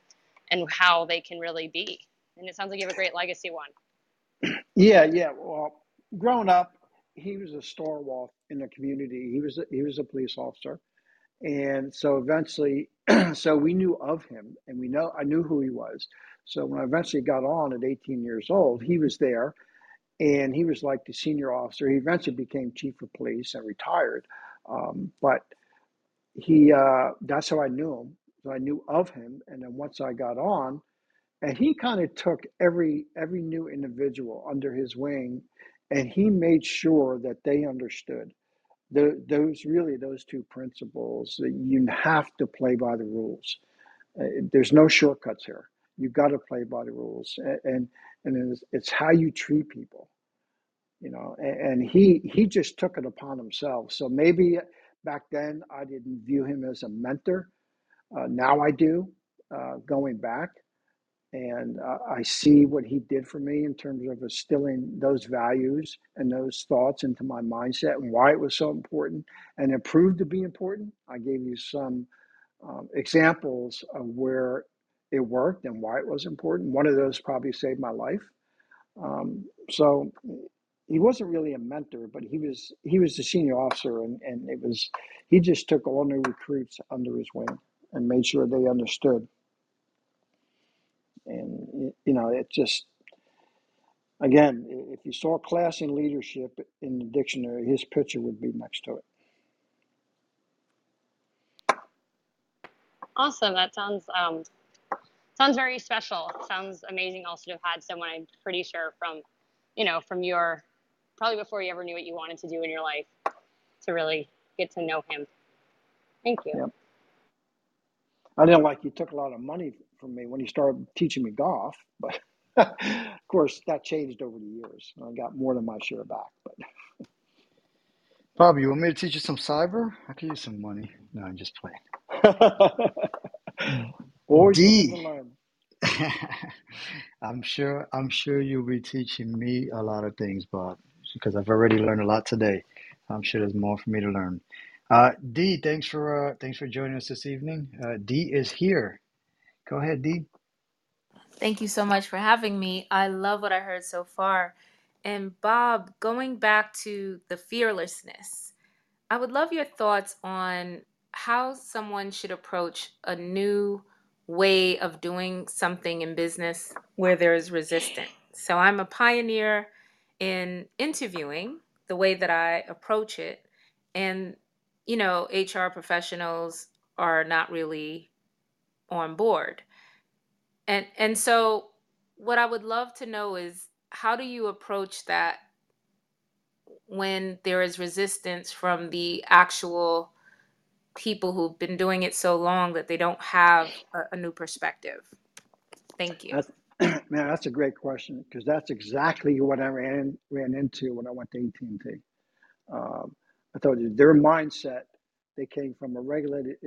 and how they can really be. And it sounds like you have a great legacy one. Yeah, yeah. Well, growing up, he was a stalwart in the community. He was a, he was a police officer, and so eventually, so we knew of him, and we know I knew who he was. So when I eventually got on at 18 years old, he was there, and he was like the senior officer. He eventually became chief of police and retired, um, but he uh, that's how I knew him. So I knew of him, and then once I got on, and he kind of took every every new individual under his wing, and he made sure that they understood the, those really those two principles that you have to play by the rules. Uh, there's no shortcuts here. you've got to play by the rules, A- and and it's, it's how you treat people. You know, and, and he he just took it upon himself. So maybe back then I didn't view him as a mentor. Uh, now I do, uh, going back and uh, I see what he did for me in terms of instilling those values and those thoughts into my mindset and why it was so important, and it proved to be important. I gave you some um, examples of where it worked and why it was important. One of those probably saved my life. Um, so he wasn't really a mentor, but he was he was the senior officer, and and it was he just took all new recruits under his wing and made sure they understood. And you know, it just again, if you saw class and leadership in the dictionary, his picture would be next to it. Awesome. That sounds um, sounds very special. Sounds amazing also to have had someone I'm pretty sure from, you know, from your probably before you ever knew what you wanted to do in your life to really get to know him. Thank you. Yep. I didn't like he took a lot of money from me when he started teaching me golf, but of course that changed over the years. I got more than my share back. But Bob, you want me to teach you some cyber? I could use some money. No, I'm just playing. always to D. I'm sure I'm sure you'll be teaching me a lot of things, Bob, because I've already learned a lot today. I'm sure there's more for me to learn. Uh, D, thanks for uh, thanks for joining us this evening. Uh, D is here. Go ahead, D. Thank you so much for having me. I love what I heard so far. And Bob, going back to the fearlessness, I would love your thoughts on how someone should approach a new way of doing something in business where there is resistance. So I'm a pioneer in interviewing, the way that I approach it. And, you know, HR professionals are not really on board. And and so what I would love to know is how do you approach that when there is resistance from the actual people who've been doing it so long that they don't have a, a new perspective? Thank you. That's man, that's a great question because that's exactly what I ran ran into when I went to AT&T. Um, I told you their mindset. They came from a regulated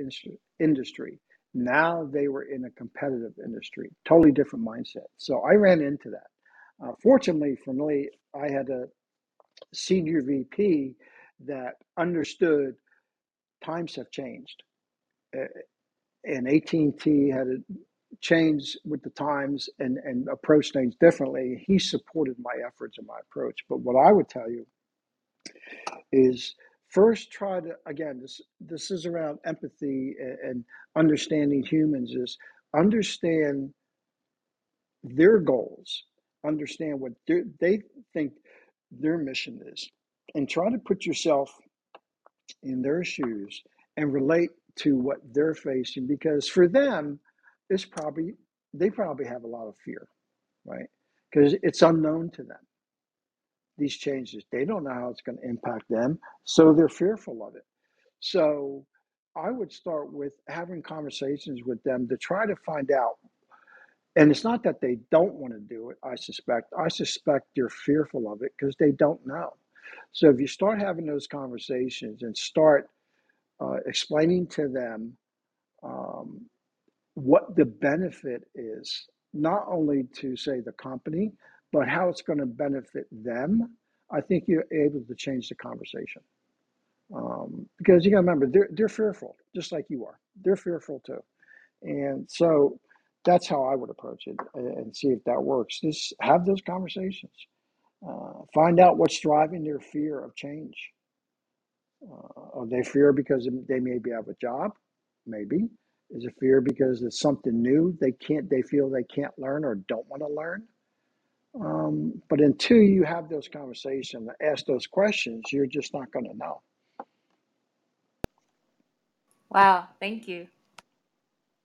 industry. Now they were in a competitive industry, totally different mindset. So I ran into that. Uh, fortunately for me, I had a senior VP that understood times have changed, uh, and AT&T had to change with the times and and approach things differently. He supported my efforts and my approach. But what I would tell you is first try to again this this is around empathy and, and understanding humans is understand their goals understand what they think their mission is and try to put yourself in their shoes and relate to what they're facing because for them it's probably they probably have a lot of fear right? Because it's unknown to them these changes. They don't know how it's going to impact them, so they're fearful of it. So I would start with having conversations with them to try to find out. And it's not that they don't want to do it, I suspect. I suspect they're fearful of it because they don't know. So if you start having those conversations and start uh, explaining to them um, what the benefit is, not only to say the company, but how it's going to benefit them, I think you're able to change the conversation. Um, because you got to remember, they're, they're fearful, just like you are. They're fearful too. And so that's how I would approach it and see if that works. Just have those conversations. Uh, find out what's driving their fear of change. Uh, are they fear because they maybe have a job? Maybe. Is it fear because it's something new they can't, they feel they can't learn or don't want to learn? Um, but until you have those conversations, ask those questions, you're just not going to know. Wow, thank you.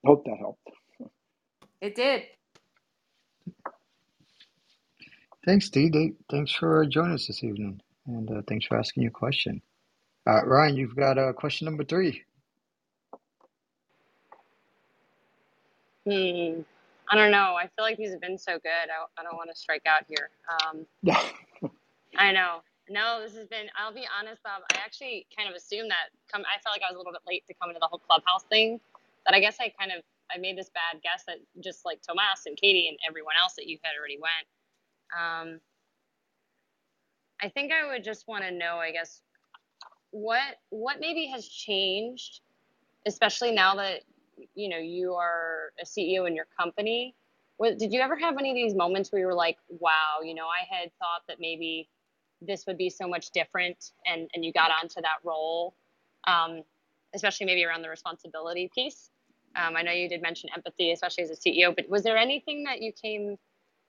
Hope that helped. It did. Thanks, D. D. Thanks for joining us this evening, and uh, thanks for asking your question. Uh, Ryan, you've got uh, question number three. Hmm. I don't know. I feel like these have been so good. I, I don't want to strike out here. Um. I know. No, this has been. I'll be honest, Bob. I actually kind of assumed that. Come, I felt like I was a little bit late to come into the whole clubhouse thing. That I guess I kind of I made this bad guess that just like Tomas and Katie and everyone else that you had already went. Um, I think I would just want to know. I guess what what maybe has changed, especially now that you know you are a CEO in your company. Did you ever have any of these moments where you were like, wow, you know, I had thought that maybe this would be so much different, and and you got onto that role, um, especially maybe around the responsibility piece. Um, I know you did mention empathy, especially as a CEO, but was there anything that you came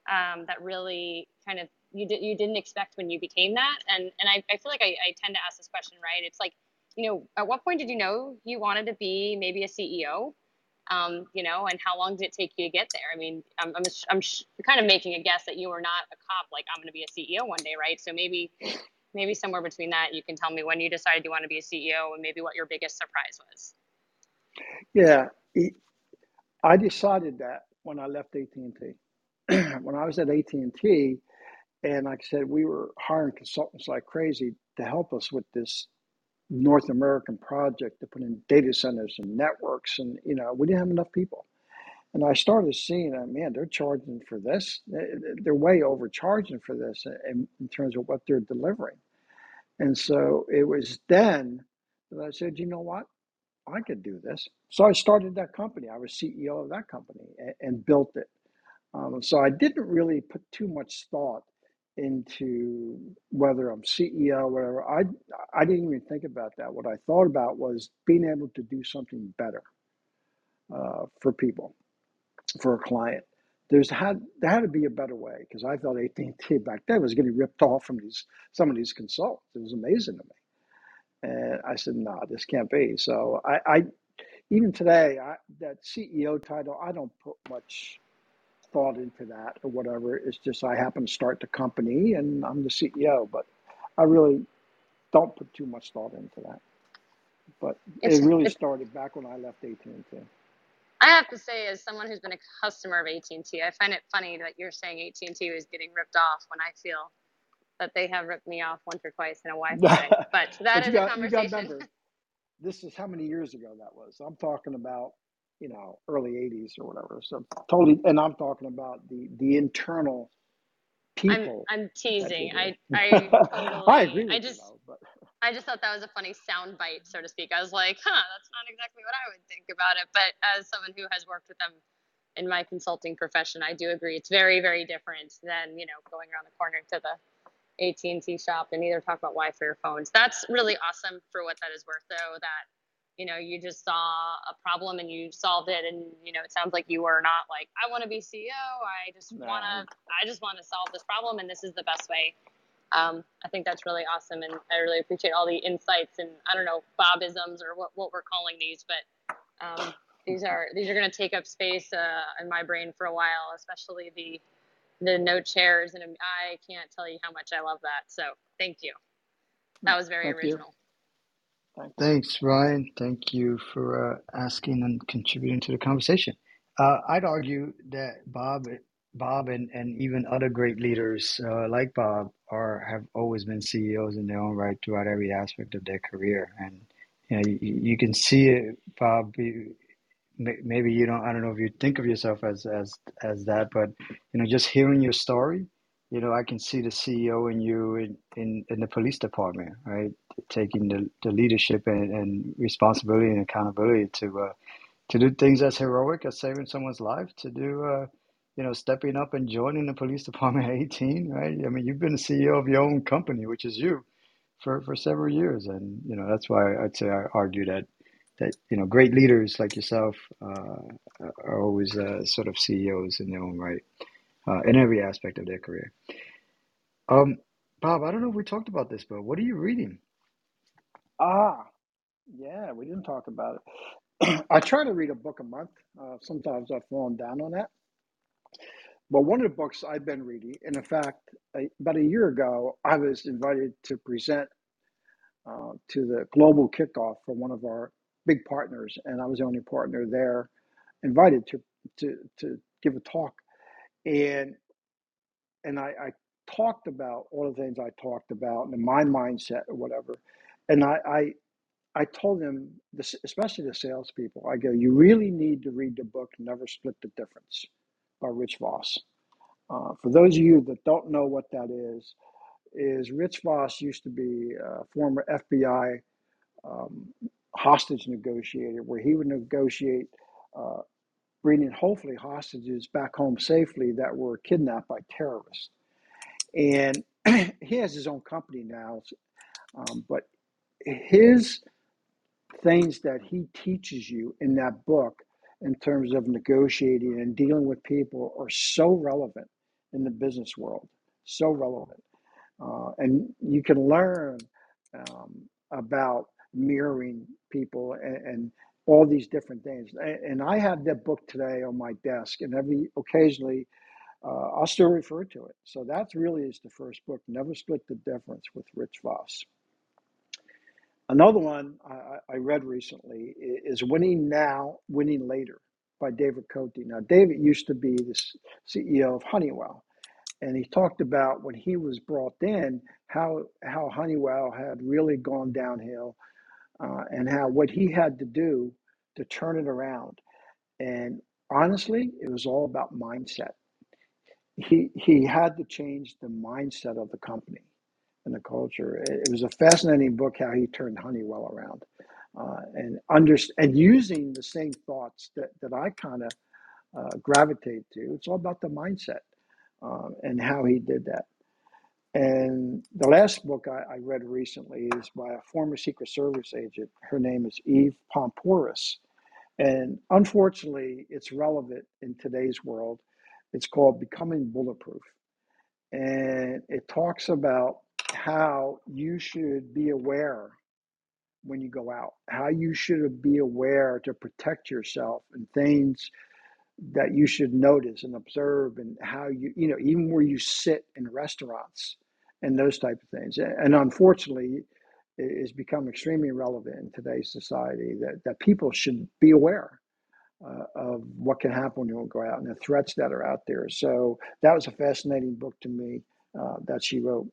um, that really kind of you did you didn't expect when you became that? And and I, I feel like I, I tend to ask this question, right? It's like, you know, at what point did you know you wanted to be maybe a CEO? Um, you know, and how long did it take you to get there? I mean, I'm I'm, I'm kind of making a guess that you were not a cop like I'm going to be a CEO one day, right? So maybe maybe somewhere between that, you can tell me when you decided you want to be a CEO and maybe what your biggest surprise was. Yeah, I decided that when I left AT&T. when I was at AT&T, and like I said, we were hiring consultants like crazy to help us with this North American project to put in data centers and networks, and you know, we didn't have enough people. And I started seeing that, man, they're charging for this. They're way overcharging for this in, in terms of what they're delivering. And so it was then that I said, you know what? I could do this. So I started that company. I was CEO of that company and, and built it. Um, so I didn't really put too much thought into whether I'm CEO whatever. I I didn't even think about that. What I thought about was being able to do something better uh, for people, for a client. There's had there had to be a better way because I thought AT&T back then was getting ripped off from these some of these consultants. It was amazing to me, and I said, "No, this can't be." So I, I even today I, that CEO title I don't put much thought into that or whatever. It's just I happen to start the company and I'm the CEO, but I really don't put too much thought into that. But It's it really started back when I left AT&T. I have to say, as someone who's been a customer of AT&T, I find it funny that you're saying AT&T was getting ripped off when I feel that they have ripped me off once or twice in a Wi-Fi. But that but is got to conversation. this is how many years ago that was. I'm talking about you know early 80s or whatever. So totally, and I'm talking about the the internal I'm people I'm teasing. did I. I I totally. agree I with you just though, I just thought that was a funny sound bite, so to speak. I was like, huh, that's not exactly what I would think about it. But as someone who has worked with them in my consulting profession, I do agree. It's very, very different than, you know, going around the corner to the AT&T shop and either talk about Wi-Fi or phones. That's really awesome for what that is worth, though, that, you know, you just saw a problem and you solved it. And, you know, it sounds like you were not like, I want to be CEO. I just want to, I just want to solve this problem. And this is the best way um, I think that's really awesome, and I really appreciate all the insights and I don't know Bobisms or what, what we're calling these, but um, these are these are going to take up space uh, in my brain for a while, especially the the no chairs, and I can't tell you how much I love that. So thank you. That was very Thank original. You. Thanks, Ryan. Thank you for uh, asking and contributing to the conversation. Uh, I'd argue that Bob, Bob, and, and even other great leaders uh, like Bob are have always been CEOs in their own right throughout every aspect of their career, and you know you, you can see it, Bob. Maybe you don't. I don't know if you think of yourself as as as that, but you know, just hearing your story, you know, I can see the CEO in you in in, in the police department, right? Taking the, the leadership and, and responsibility and accountability to uh, to do things as heroic as saving someone's life, to do, uh, you know, stepping up and joining the police department at 18, right? I mean, you've been the CEO of your own company, which is you, for, for several years. And, you know, that's why I'd say I argue that, that you know, great leaders like yourself uh, are always uh, sort of CEOs in their own right uh, in every aspect of their career. Um, Bob, I don't know if we talked about this, but what are you reading? Ah, yeah, we didn't talk about it. I try to read a book a month. Uh, sometimes I've fallen down on that. But one of the books I've been reading, and in fact, a, about a year ago, I was invited to present uh, to the global kickoff for one of our big partners, and I was the only partner there invited to to to give a talk. And and I, I talked about all the things I talked about and my mindset or whatever. And I, I I told them, this, especially the salespeople, I go, you really need to read the book Never Split the Difference by Rich Voss. Uh, for those of you that don't know what that is, is Rich Voss used to be a former FBI um, hostage negotiator, where he would negotiate uh, bringing hopefully hostages back home safely that were kidnapped by terrorists. And he has his own company now, um, but his things that he teaches you in that book in terms of negotiating and dealing with people are so relevant in the business world, so relevant. Uh, and you can learn um, about mirroring people and, and all these different things. And, I have that book today on my desk, and every occasionally uh, I'll still refer to it. So that really is the first book, Never Split the Difference with Rich Voss. Another one I, I read recently is Winning Now, Winning Later by David Cote. Now, David used to be the CEO of Honeywell, and he talked about when he was brought in how how Honeywell had really gone downhill, uh, and how what he had to do to turn it around. And honestly, it was all about mindset. He he had to change the mindset of the company and the culture. It, it was a fascinating book how he turned Honeywell around, uh, and under and using the same thoughts that that I kind of uh, gravitate to. It's all about the mindset um, and how he did that. And the last book I, I read recently is by a former Secret Service agent. Her name is Evy Poumpouras. And unfortunately, it's relevant in today's world. It's called Becoming Bulletproof. And it talks about how you should be aware when you go out, how you should be aware to protect yourself and things that you should notice and observe and how you you know even where you sit in restaurants and those type of things. And unfortunately it has become extremely relevant in today's society that, that people should be aware uh, of what can happen when you go out and the threats that are out there. So that was a fascinating book to me uh, that she wrote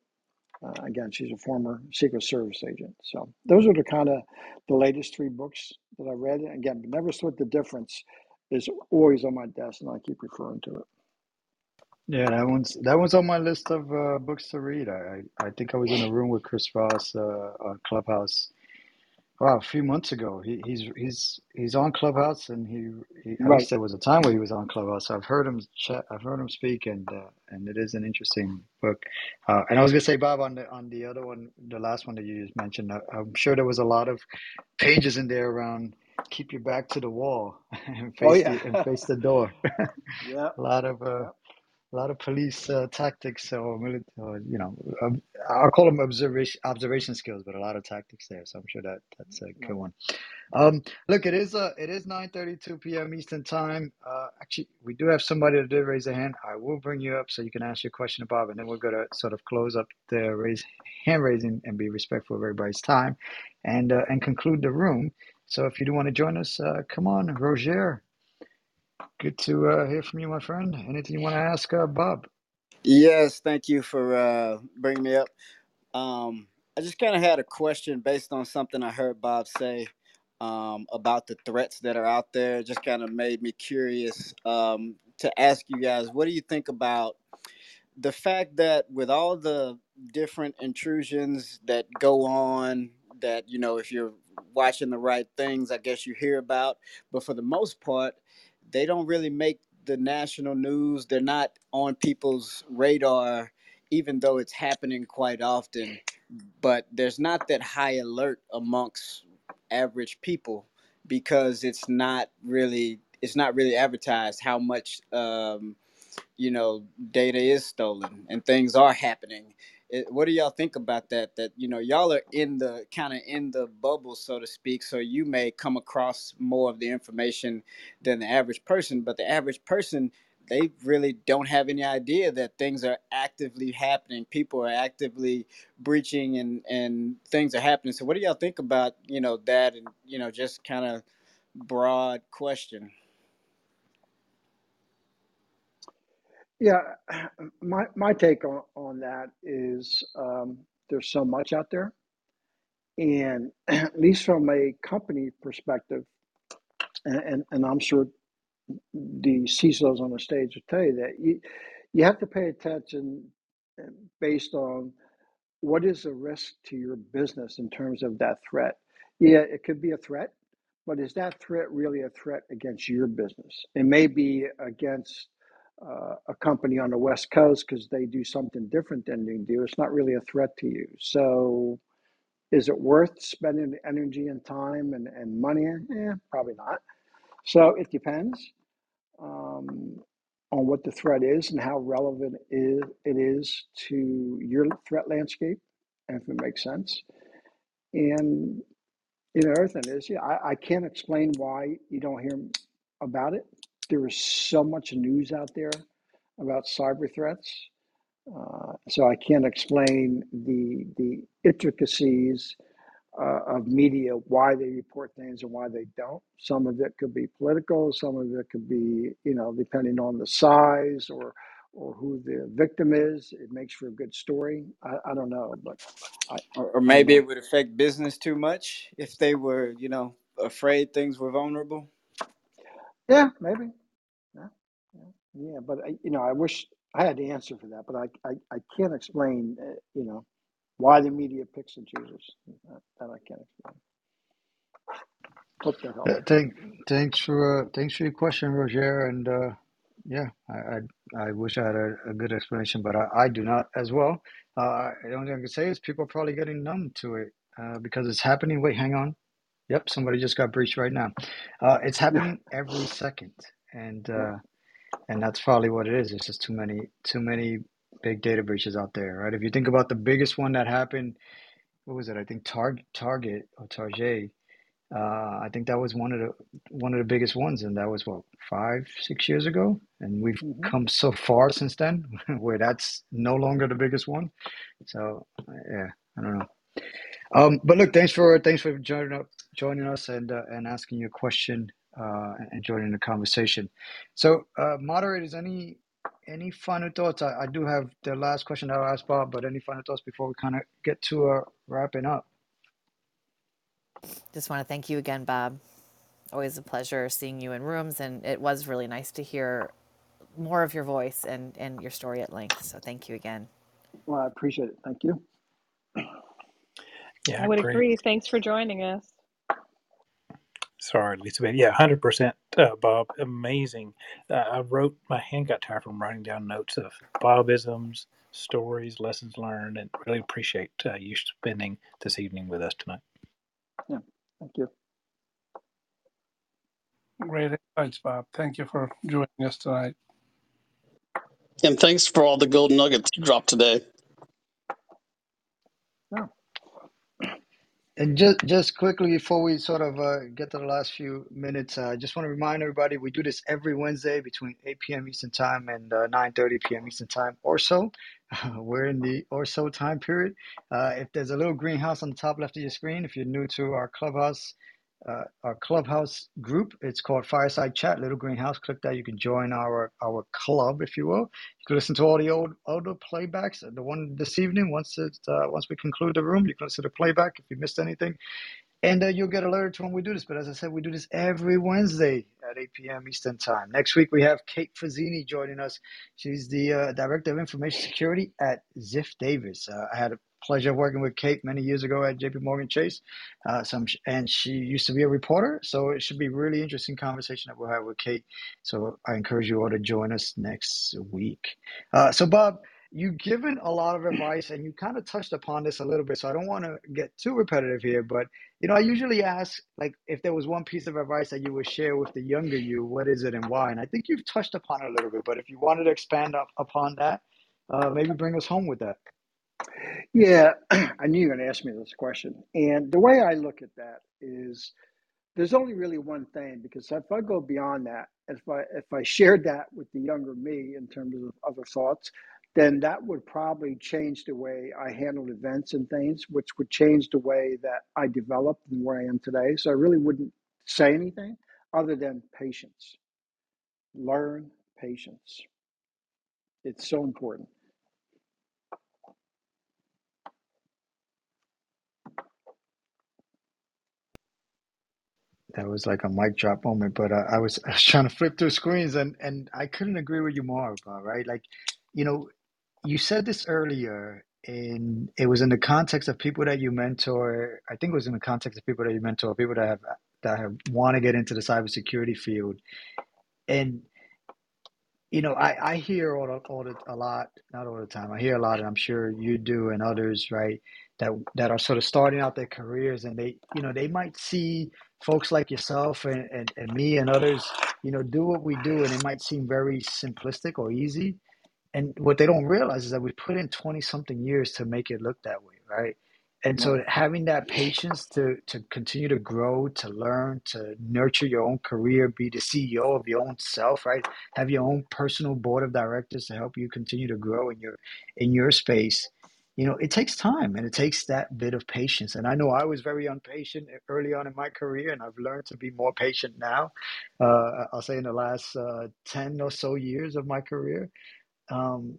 uh, again she's a former secret service agent so those are the kind of the latest three books that i read again but never split the difference is always on my desk, and I keep referring to it. Yeah, that one's that one's on my list of uh, books to read. I, I I think I was in a room with Chris Voss uh, on Clubhouse. Wow, a few months ago. He, he's he's he's on Clubhouse, and he, he Right. there was a time where he was on Clubhouse. I've heard him chat. I've heard him speak, and uh, and it is an interesting book. Uh, and I was gonna say, Bob, on the on the other one, the last one that you just mentioned, I, I'm sure there was a lot of pages in there around keep your back to the wall and Oh face yeah. the and face the door. yeah. a lot of uh. A lot of police uh, tactics or, or you know um, I'll call them observation observation skills, but a lot of tactics there. So I'm sure that that's a good one. Um, look, it is uh, it is 9:32 p.m. Eastern time. Uh, actually, we do have somebody that did raise a hand. I will bring you up so you can ask your question to Bob, and then we're gonna sort of close up the raise hand raising and be respectful of everybody's time, and uh, and conclude the room. So if you do want to join us, uh, come on, Roger. Good to uh, hear from you, my friend. Anything you want to ask uh, Bob? Yes, thank you for uh, bringing me up. Um, I just kind of had a question based on something I heard Bob say um, about the threats that are out there. It just kind of made me curious um, to ask you guys what do you think about the fact that with all the different intrusions that go on, that, you know, if you're watching the right things, I guess you hear about, but for the most part, they don't really make the national news. They're not on people's radar, even though it's happening quite often. But there's not that high alert amongst average people because it's not really it's not really advertised how much um, you know data is stolen and things are happening it, what do y'all think about that that you know y'all are in the kind of in the bubble so to speak so you may come across more of the information than the average person but the average person they really don't have any idea that things are actively happening. People are actively breaching and and things are happening. So what do y'all think about you know that and you know just kind of broad question Yeah. My my take on, on that is um, there's so much out there, and at least from a company perspective, and, and, and I'm sure the CISOs on the stage will tell you that you you have to pay attention uh, based on what is the risk to your business in terms of that threat. Yeah, it could be a threat, but is that threat really a threat against your business? It may be against uh, a company on the West Coast because they do something different than you do. It's not really a threat to you. So, is it worth spending energy and time and, and money? Eh, probably not. So, it depends um, on what the threat is and how relevant it is, to your threat landscape if it makes sense. And you know, other thing is, yeah, I, I can't explain why you don't hear about it. There is so much news out there about cyber threats, uh, so I can't explain the the intricacies uh, of media, why they report things and why they don't. Some of it could be political. Some of it could be, you know, depending on the size or or who the victim is. It makes for a good story. I, I don't know, but I, Or, or maybe it would affect business too much if they were, you know, afraid things were vulnerable. Yeah, maybe. Yeah, yeah, yeah. But I, you know, I wish I had the answer for that, but I I, I can't explain, uh, you know, why the media picks and chooses. That, that I can't explain. Hope that helps. Yeah, thank, thanks for uh, thanks for your question, Roger. And uh, yeah, I, I I wish I had a, a good explanation, but I, I do not as well. Uh, the only thing I can say is people are probably getting numb to it uh, because it's happening. Wait, hang on. Yep, somebody just got breached right now. Uh, it's happening every second, and uh, and that's probably what it is. It's just too many too many big data breaches out there, right? If you think about the biggest one that happened, what was it? I think Target Target or Target. Uh, I think that was one of the one of the biggest ones, and that was what five, six years ago. And we've hmm come so far since then, where that's no longer the biggest one. So yeah, I don't know. Um, but look, thanks for thanks for joining up, joining us, and uh, and asking your question uh, and joining the conversation. So, uh, moderators, any any final thoughts? I, I do have the last question that I'll ask Bob, but any final thoughts before we kind of get to uh, wrapping up? Just want to thank you again, Bob. Always a pleasure seeing you in rooms, and it was really nice to hear more of your voice and, and your story at length. So thank you again. Well, I appreciate it. Thank you. Yeah, I would great. agree. Thanks for joining us. Sorry, Elizabeth. Yeah, hundred percent, uh, Bob. Amazing. Uh, I wrote. My hand got tired from writing down notes of Bobisms, stories, lessons learned, and really appreciate uh, you spending this evening with us tonight. Yeah, thank you. Great insights, Bob. Thank you for joining us tonight. And thanks for all the gold nuggets you dropped today. Yeah. And just just quickly before we sort of uh, get to the last few minutes, uh, I just want to remind everybody we do this every Wednesday between 8 p.m. Eastern Time and uh, 9:30 p.m. Eastern Time, or so. We're in the or so time period. Uh, if there's a little greenhouse on the top left of your screen, if you're new to our clubhouse, uh, our clubhouse group, it's called Fireside Chat. Little greenhouse. Click that. You can join our our club, if you will. You can listen to all the old older playbacks. The one this evening, once it uh, once we conclude the room, you can listen to the playback if you missed anything. And uh, you'll get alerted to when we do this. But as I said, we do this every Wednesday at 8 p.m. Eastern Time. Next week, we have Kate Fazzini joining us. She's the uh, Director of Information Security at Ziff Davis. Uh, I had a pleasure of working with Kate many years ago at JP Morgan Chase. Uh, some, and she used to be a reporter. So it should be a really interesting conversation that we'll have with Kate. So I encourage you all to join us next week. Uh, so, Bob, you've given a lot of advice and you kind of touched upon this a little bit. So I don't want to get too repetitive here, but you know, I usually ask like if there was one piece of advice that you would share with the younger you, what is it and why? And I think you've touched upon it a little bit, but if you wanted to expand up upon that, uh, maybe bring us home with that. Yeah, I knew you were going to ask me this question. And the way I look at that is there's only really one thing because if I go beyond that, if I if I shared that with the younger me in terms of other thoughts, then that would probably change the way I handled events and things, which would change the way that I developed and where I am today. So I really wouldn't say anything other than patience. Learn patience. It's so important. That was like a mic drop moment, but uh, I was I was trying to flip through screens and and I couldn't agree with you more, Bob, right? Like, you know, you said this earlier and it was in the context of people that you mentor. I think it was in the context of people that you mentor, people that have that have want to get into the cybersecurity field, and you know, I, I hear all the, all the, a lot, not all the time. I hear a lot, and I'm sure you do, and others, right? That that are sort of starting out their careers, and they, you know, they might see folks like yourself and, and, and me and others, you know, do what we do, and it might seem very simplistic or easy. And what they don't realize is that we put in 20 something years to make it look that way, right? And so having that patience to to continue to grow, to learn, to nurture your own career, be the CEO of your own self, right? Have your own personal board of directors to help you continue to grow in your in your space. You know, it takes time and it takes that bit of patience. And I know I was very impatient early on in my career, and I've learned to be more patient now. Uh, I'll say in the last uh, 10 or so years of my career. Um,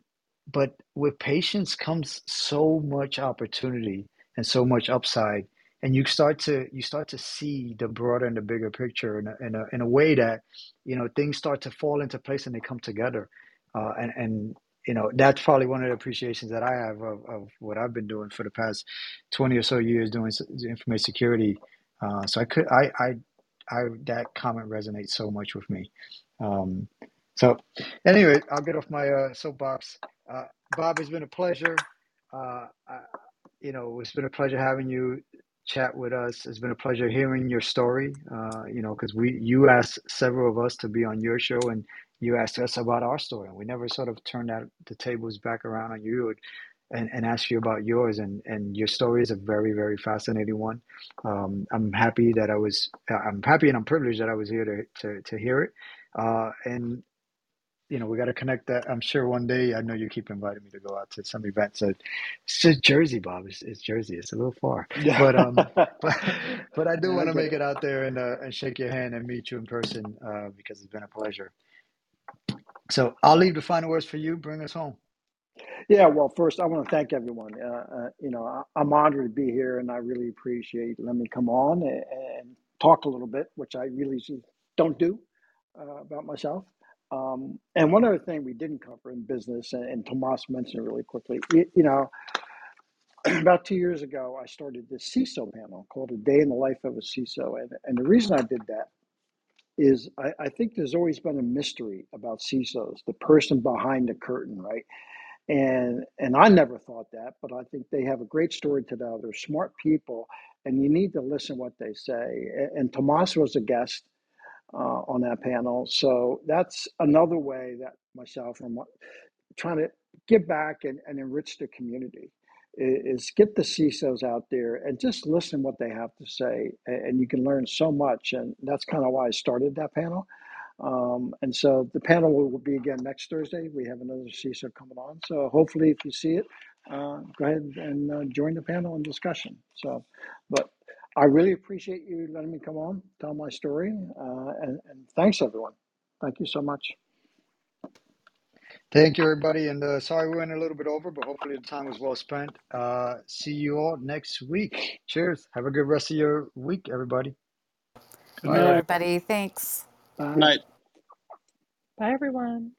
but with patience comes so much opportunity and so much upside, and you start to you start to see the broader and the bigger picture in a, in a in a way that you know things start to fall into place and they come together, uh, and and you know that's probably one of the appreciations that I have of, of what I've been doing for the past twenty or so years doing information security. Uh, so I could I I I that comment resonates so much with me. Um, so Anyway, I'll get off my uh, soapbox. Uh, Bob, it's been a pleasure. Uh, I, you know, it's been a pleasure having you chat with us. It's been a pleasure hearing your story. Uh, you know, because we you asked several of us to be on your show, and you asked us about our story, and we never sort of turned that the tables back around on you and, and ask you about yours. And and your story is a very very fascinating one. Um, I'm happy that I was. I'm happy and I'm privileged that I was here to to to hear it. Uh, and you know, we got to connect that. I'm sure one day, I know you keep inviting me to go out to some events. So it's just Jersey, Bob. It's, it's Jersey. It's a little far, Yeah. but um, but but I do want to make it. it out there and uh, and shake your hand and meet you in person uh, because it's been a pleasure. So I'll leave the final words for you. Bring us home. Yeah, well, first, I want to thank everyone. Uh, uh, you know, I, I'm honored to be here, and I really appreciate letting me come on and, and talk a little bit, which I really don't do uh, about myself. Um, and one other thing we didn't cover in business, and, and Tomas mentioned it really quickly. You, you know, about two years ago, I started this CISO panel called "A Day in the Life of a CISO," and and the reason I did that is I, I think there's always been a mystery about CISOs, the person behind the curtain, right? and and I never thought that, but I think they have a great story to tell. They're smart people, and you need to listen what they say. A- And Tomas was a guest uh, on that panel, so that's another way that myself and trying to give back and, and enrich the community is get the CISOs out there and just listen what they have to say, and you can learn so much. And that's kind of why I started that panel um, and so the panel will, be again next Thursday. We have another CISO coming on. So hopefully, if you see it, uh, go ahead and uh, join the panel and discussion. So, but I really appreciate you letting me come on, tell my story, uh, and, and thanks everyone. Thank you so much. Thank you, everybody. And uh, sorry we went a little bit over, but hopefully the time was well spent. Uh, see you all next week. Cheers. Have a good rest of your week, everybody. Good Bye, night. everybody. Thanks. Bye. Night. Bye, everyone.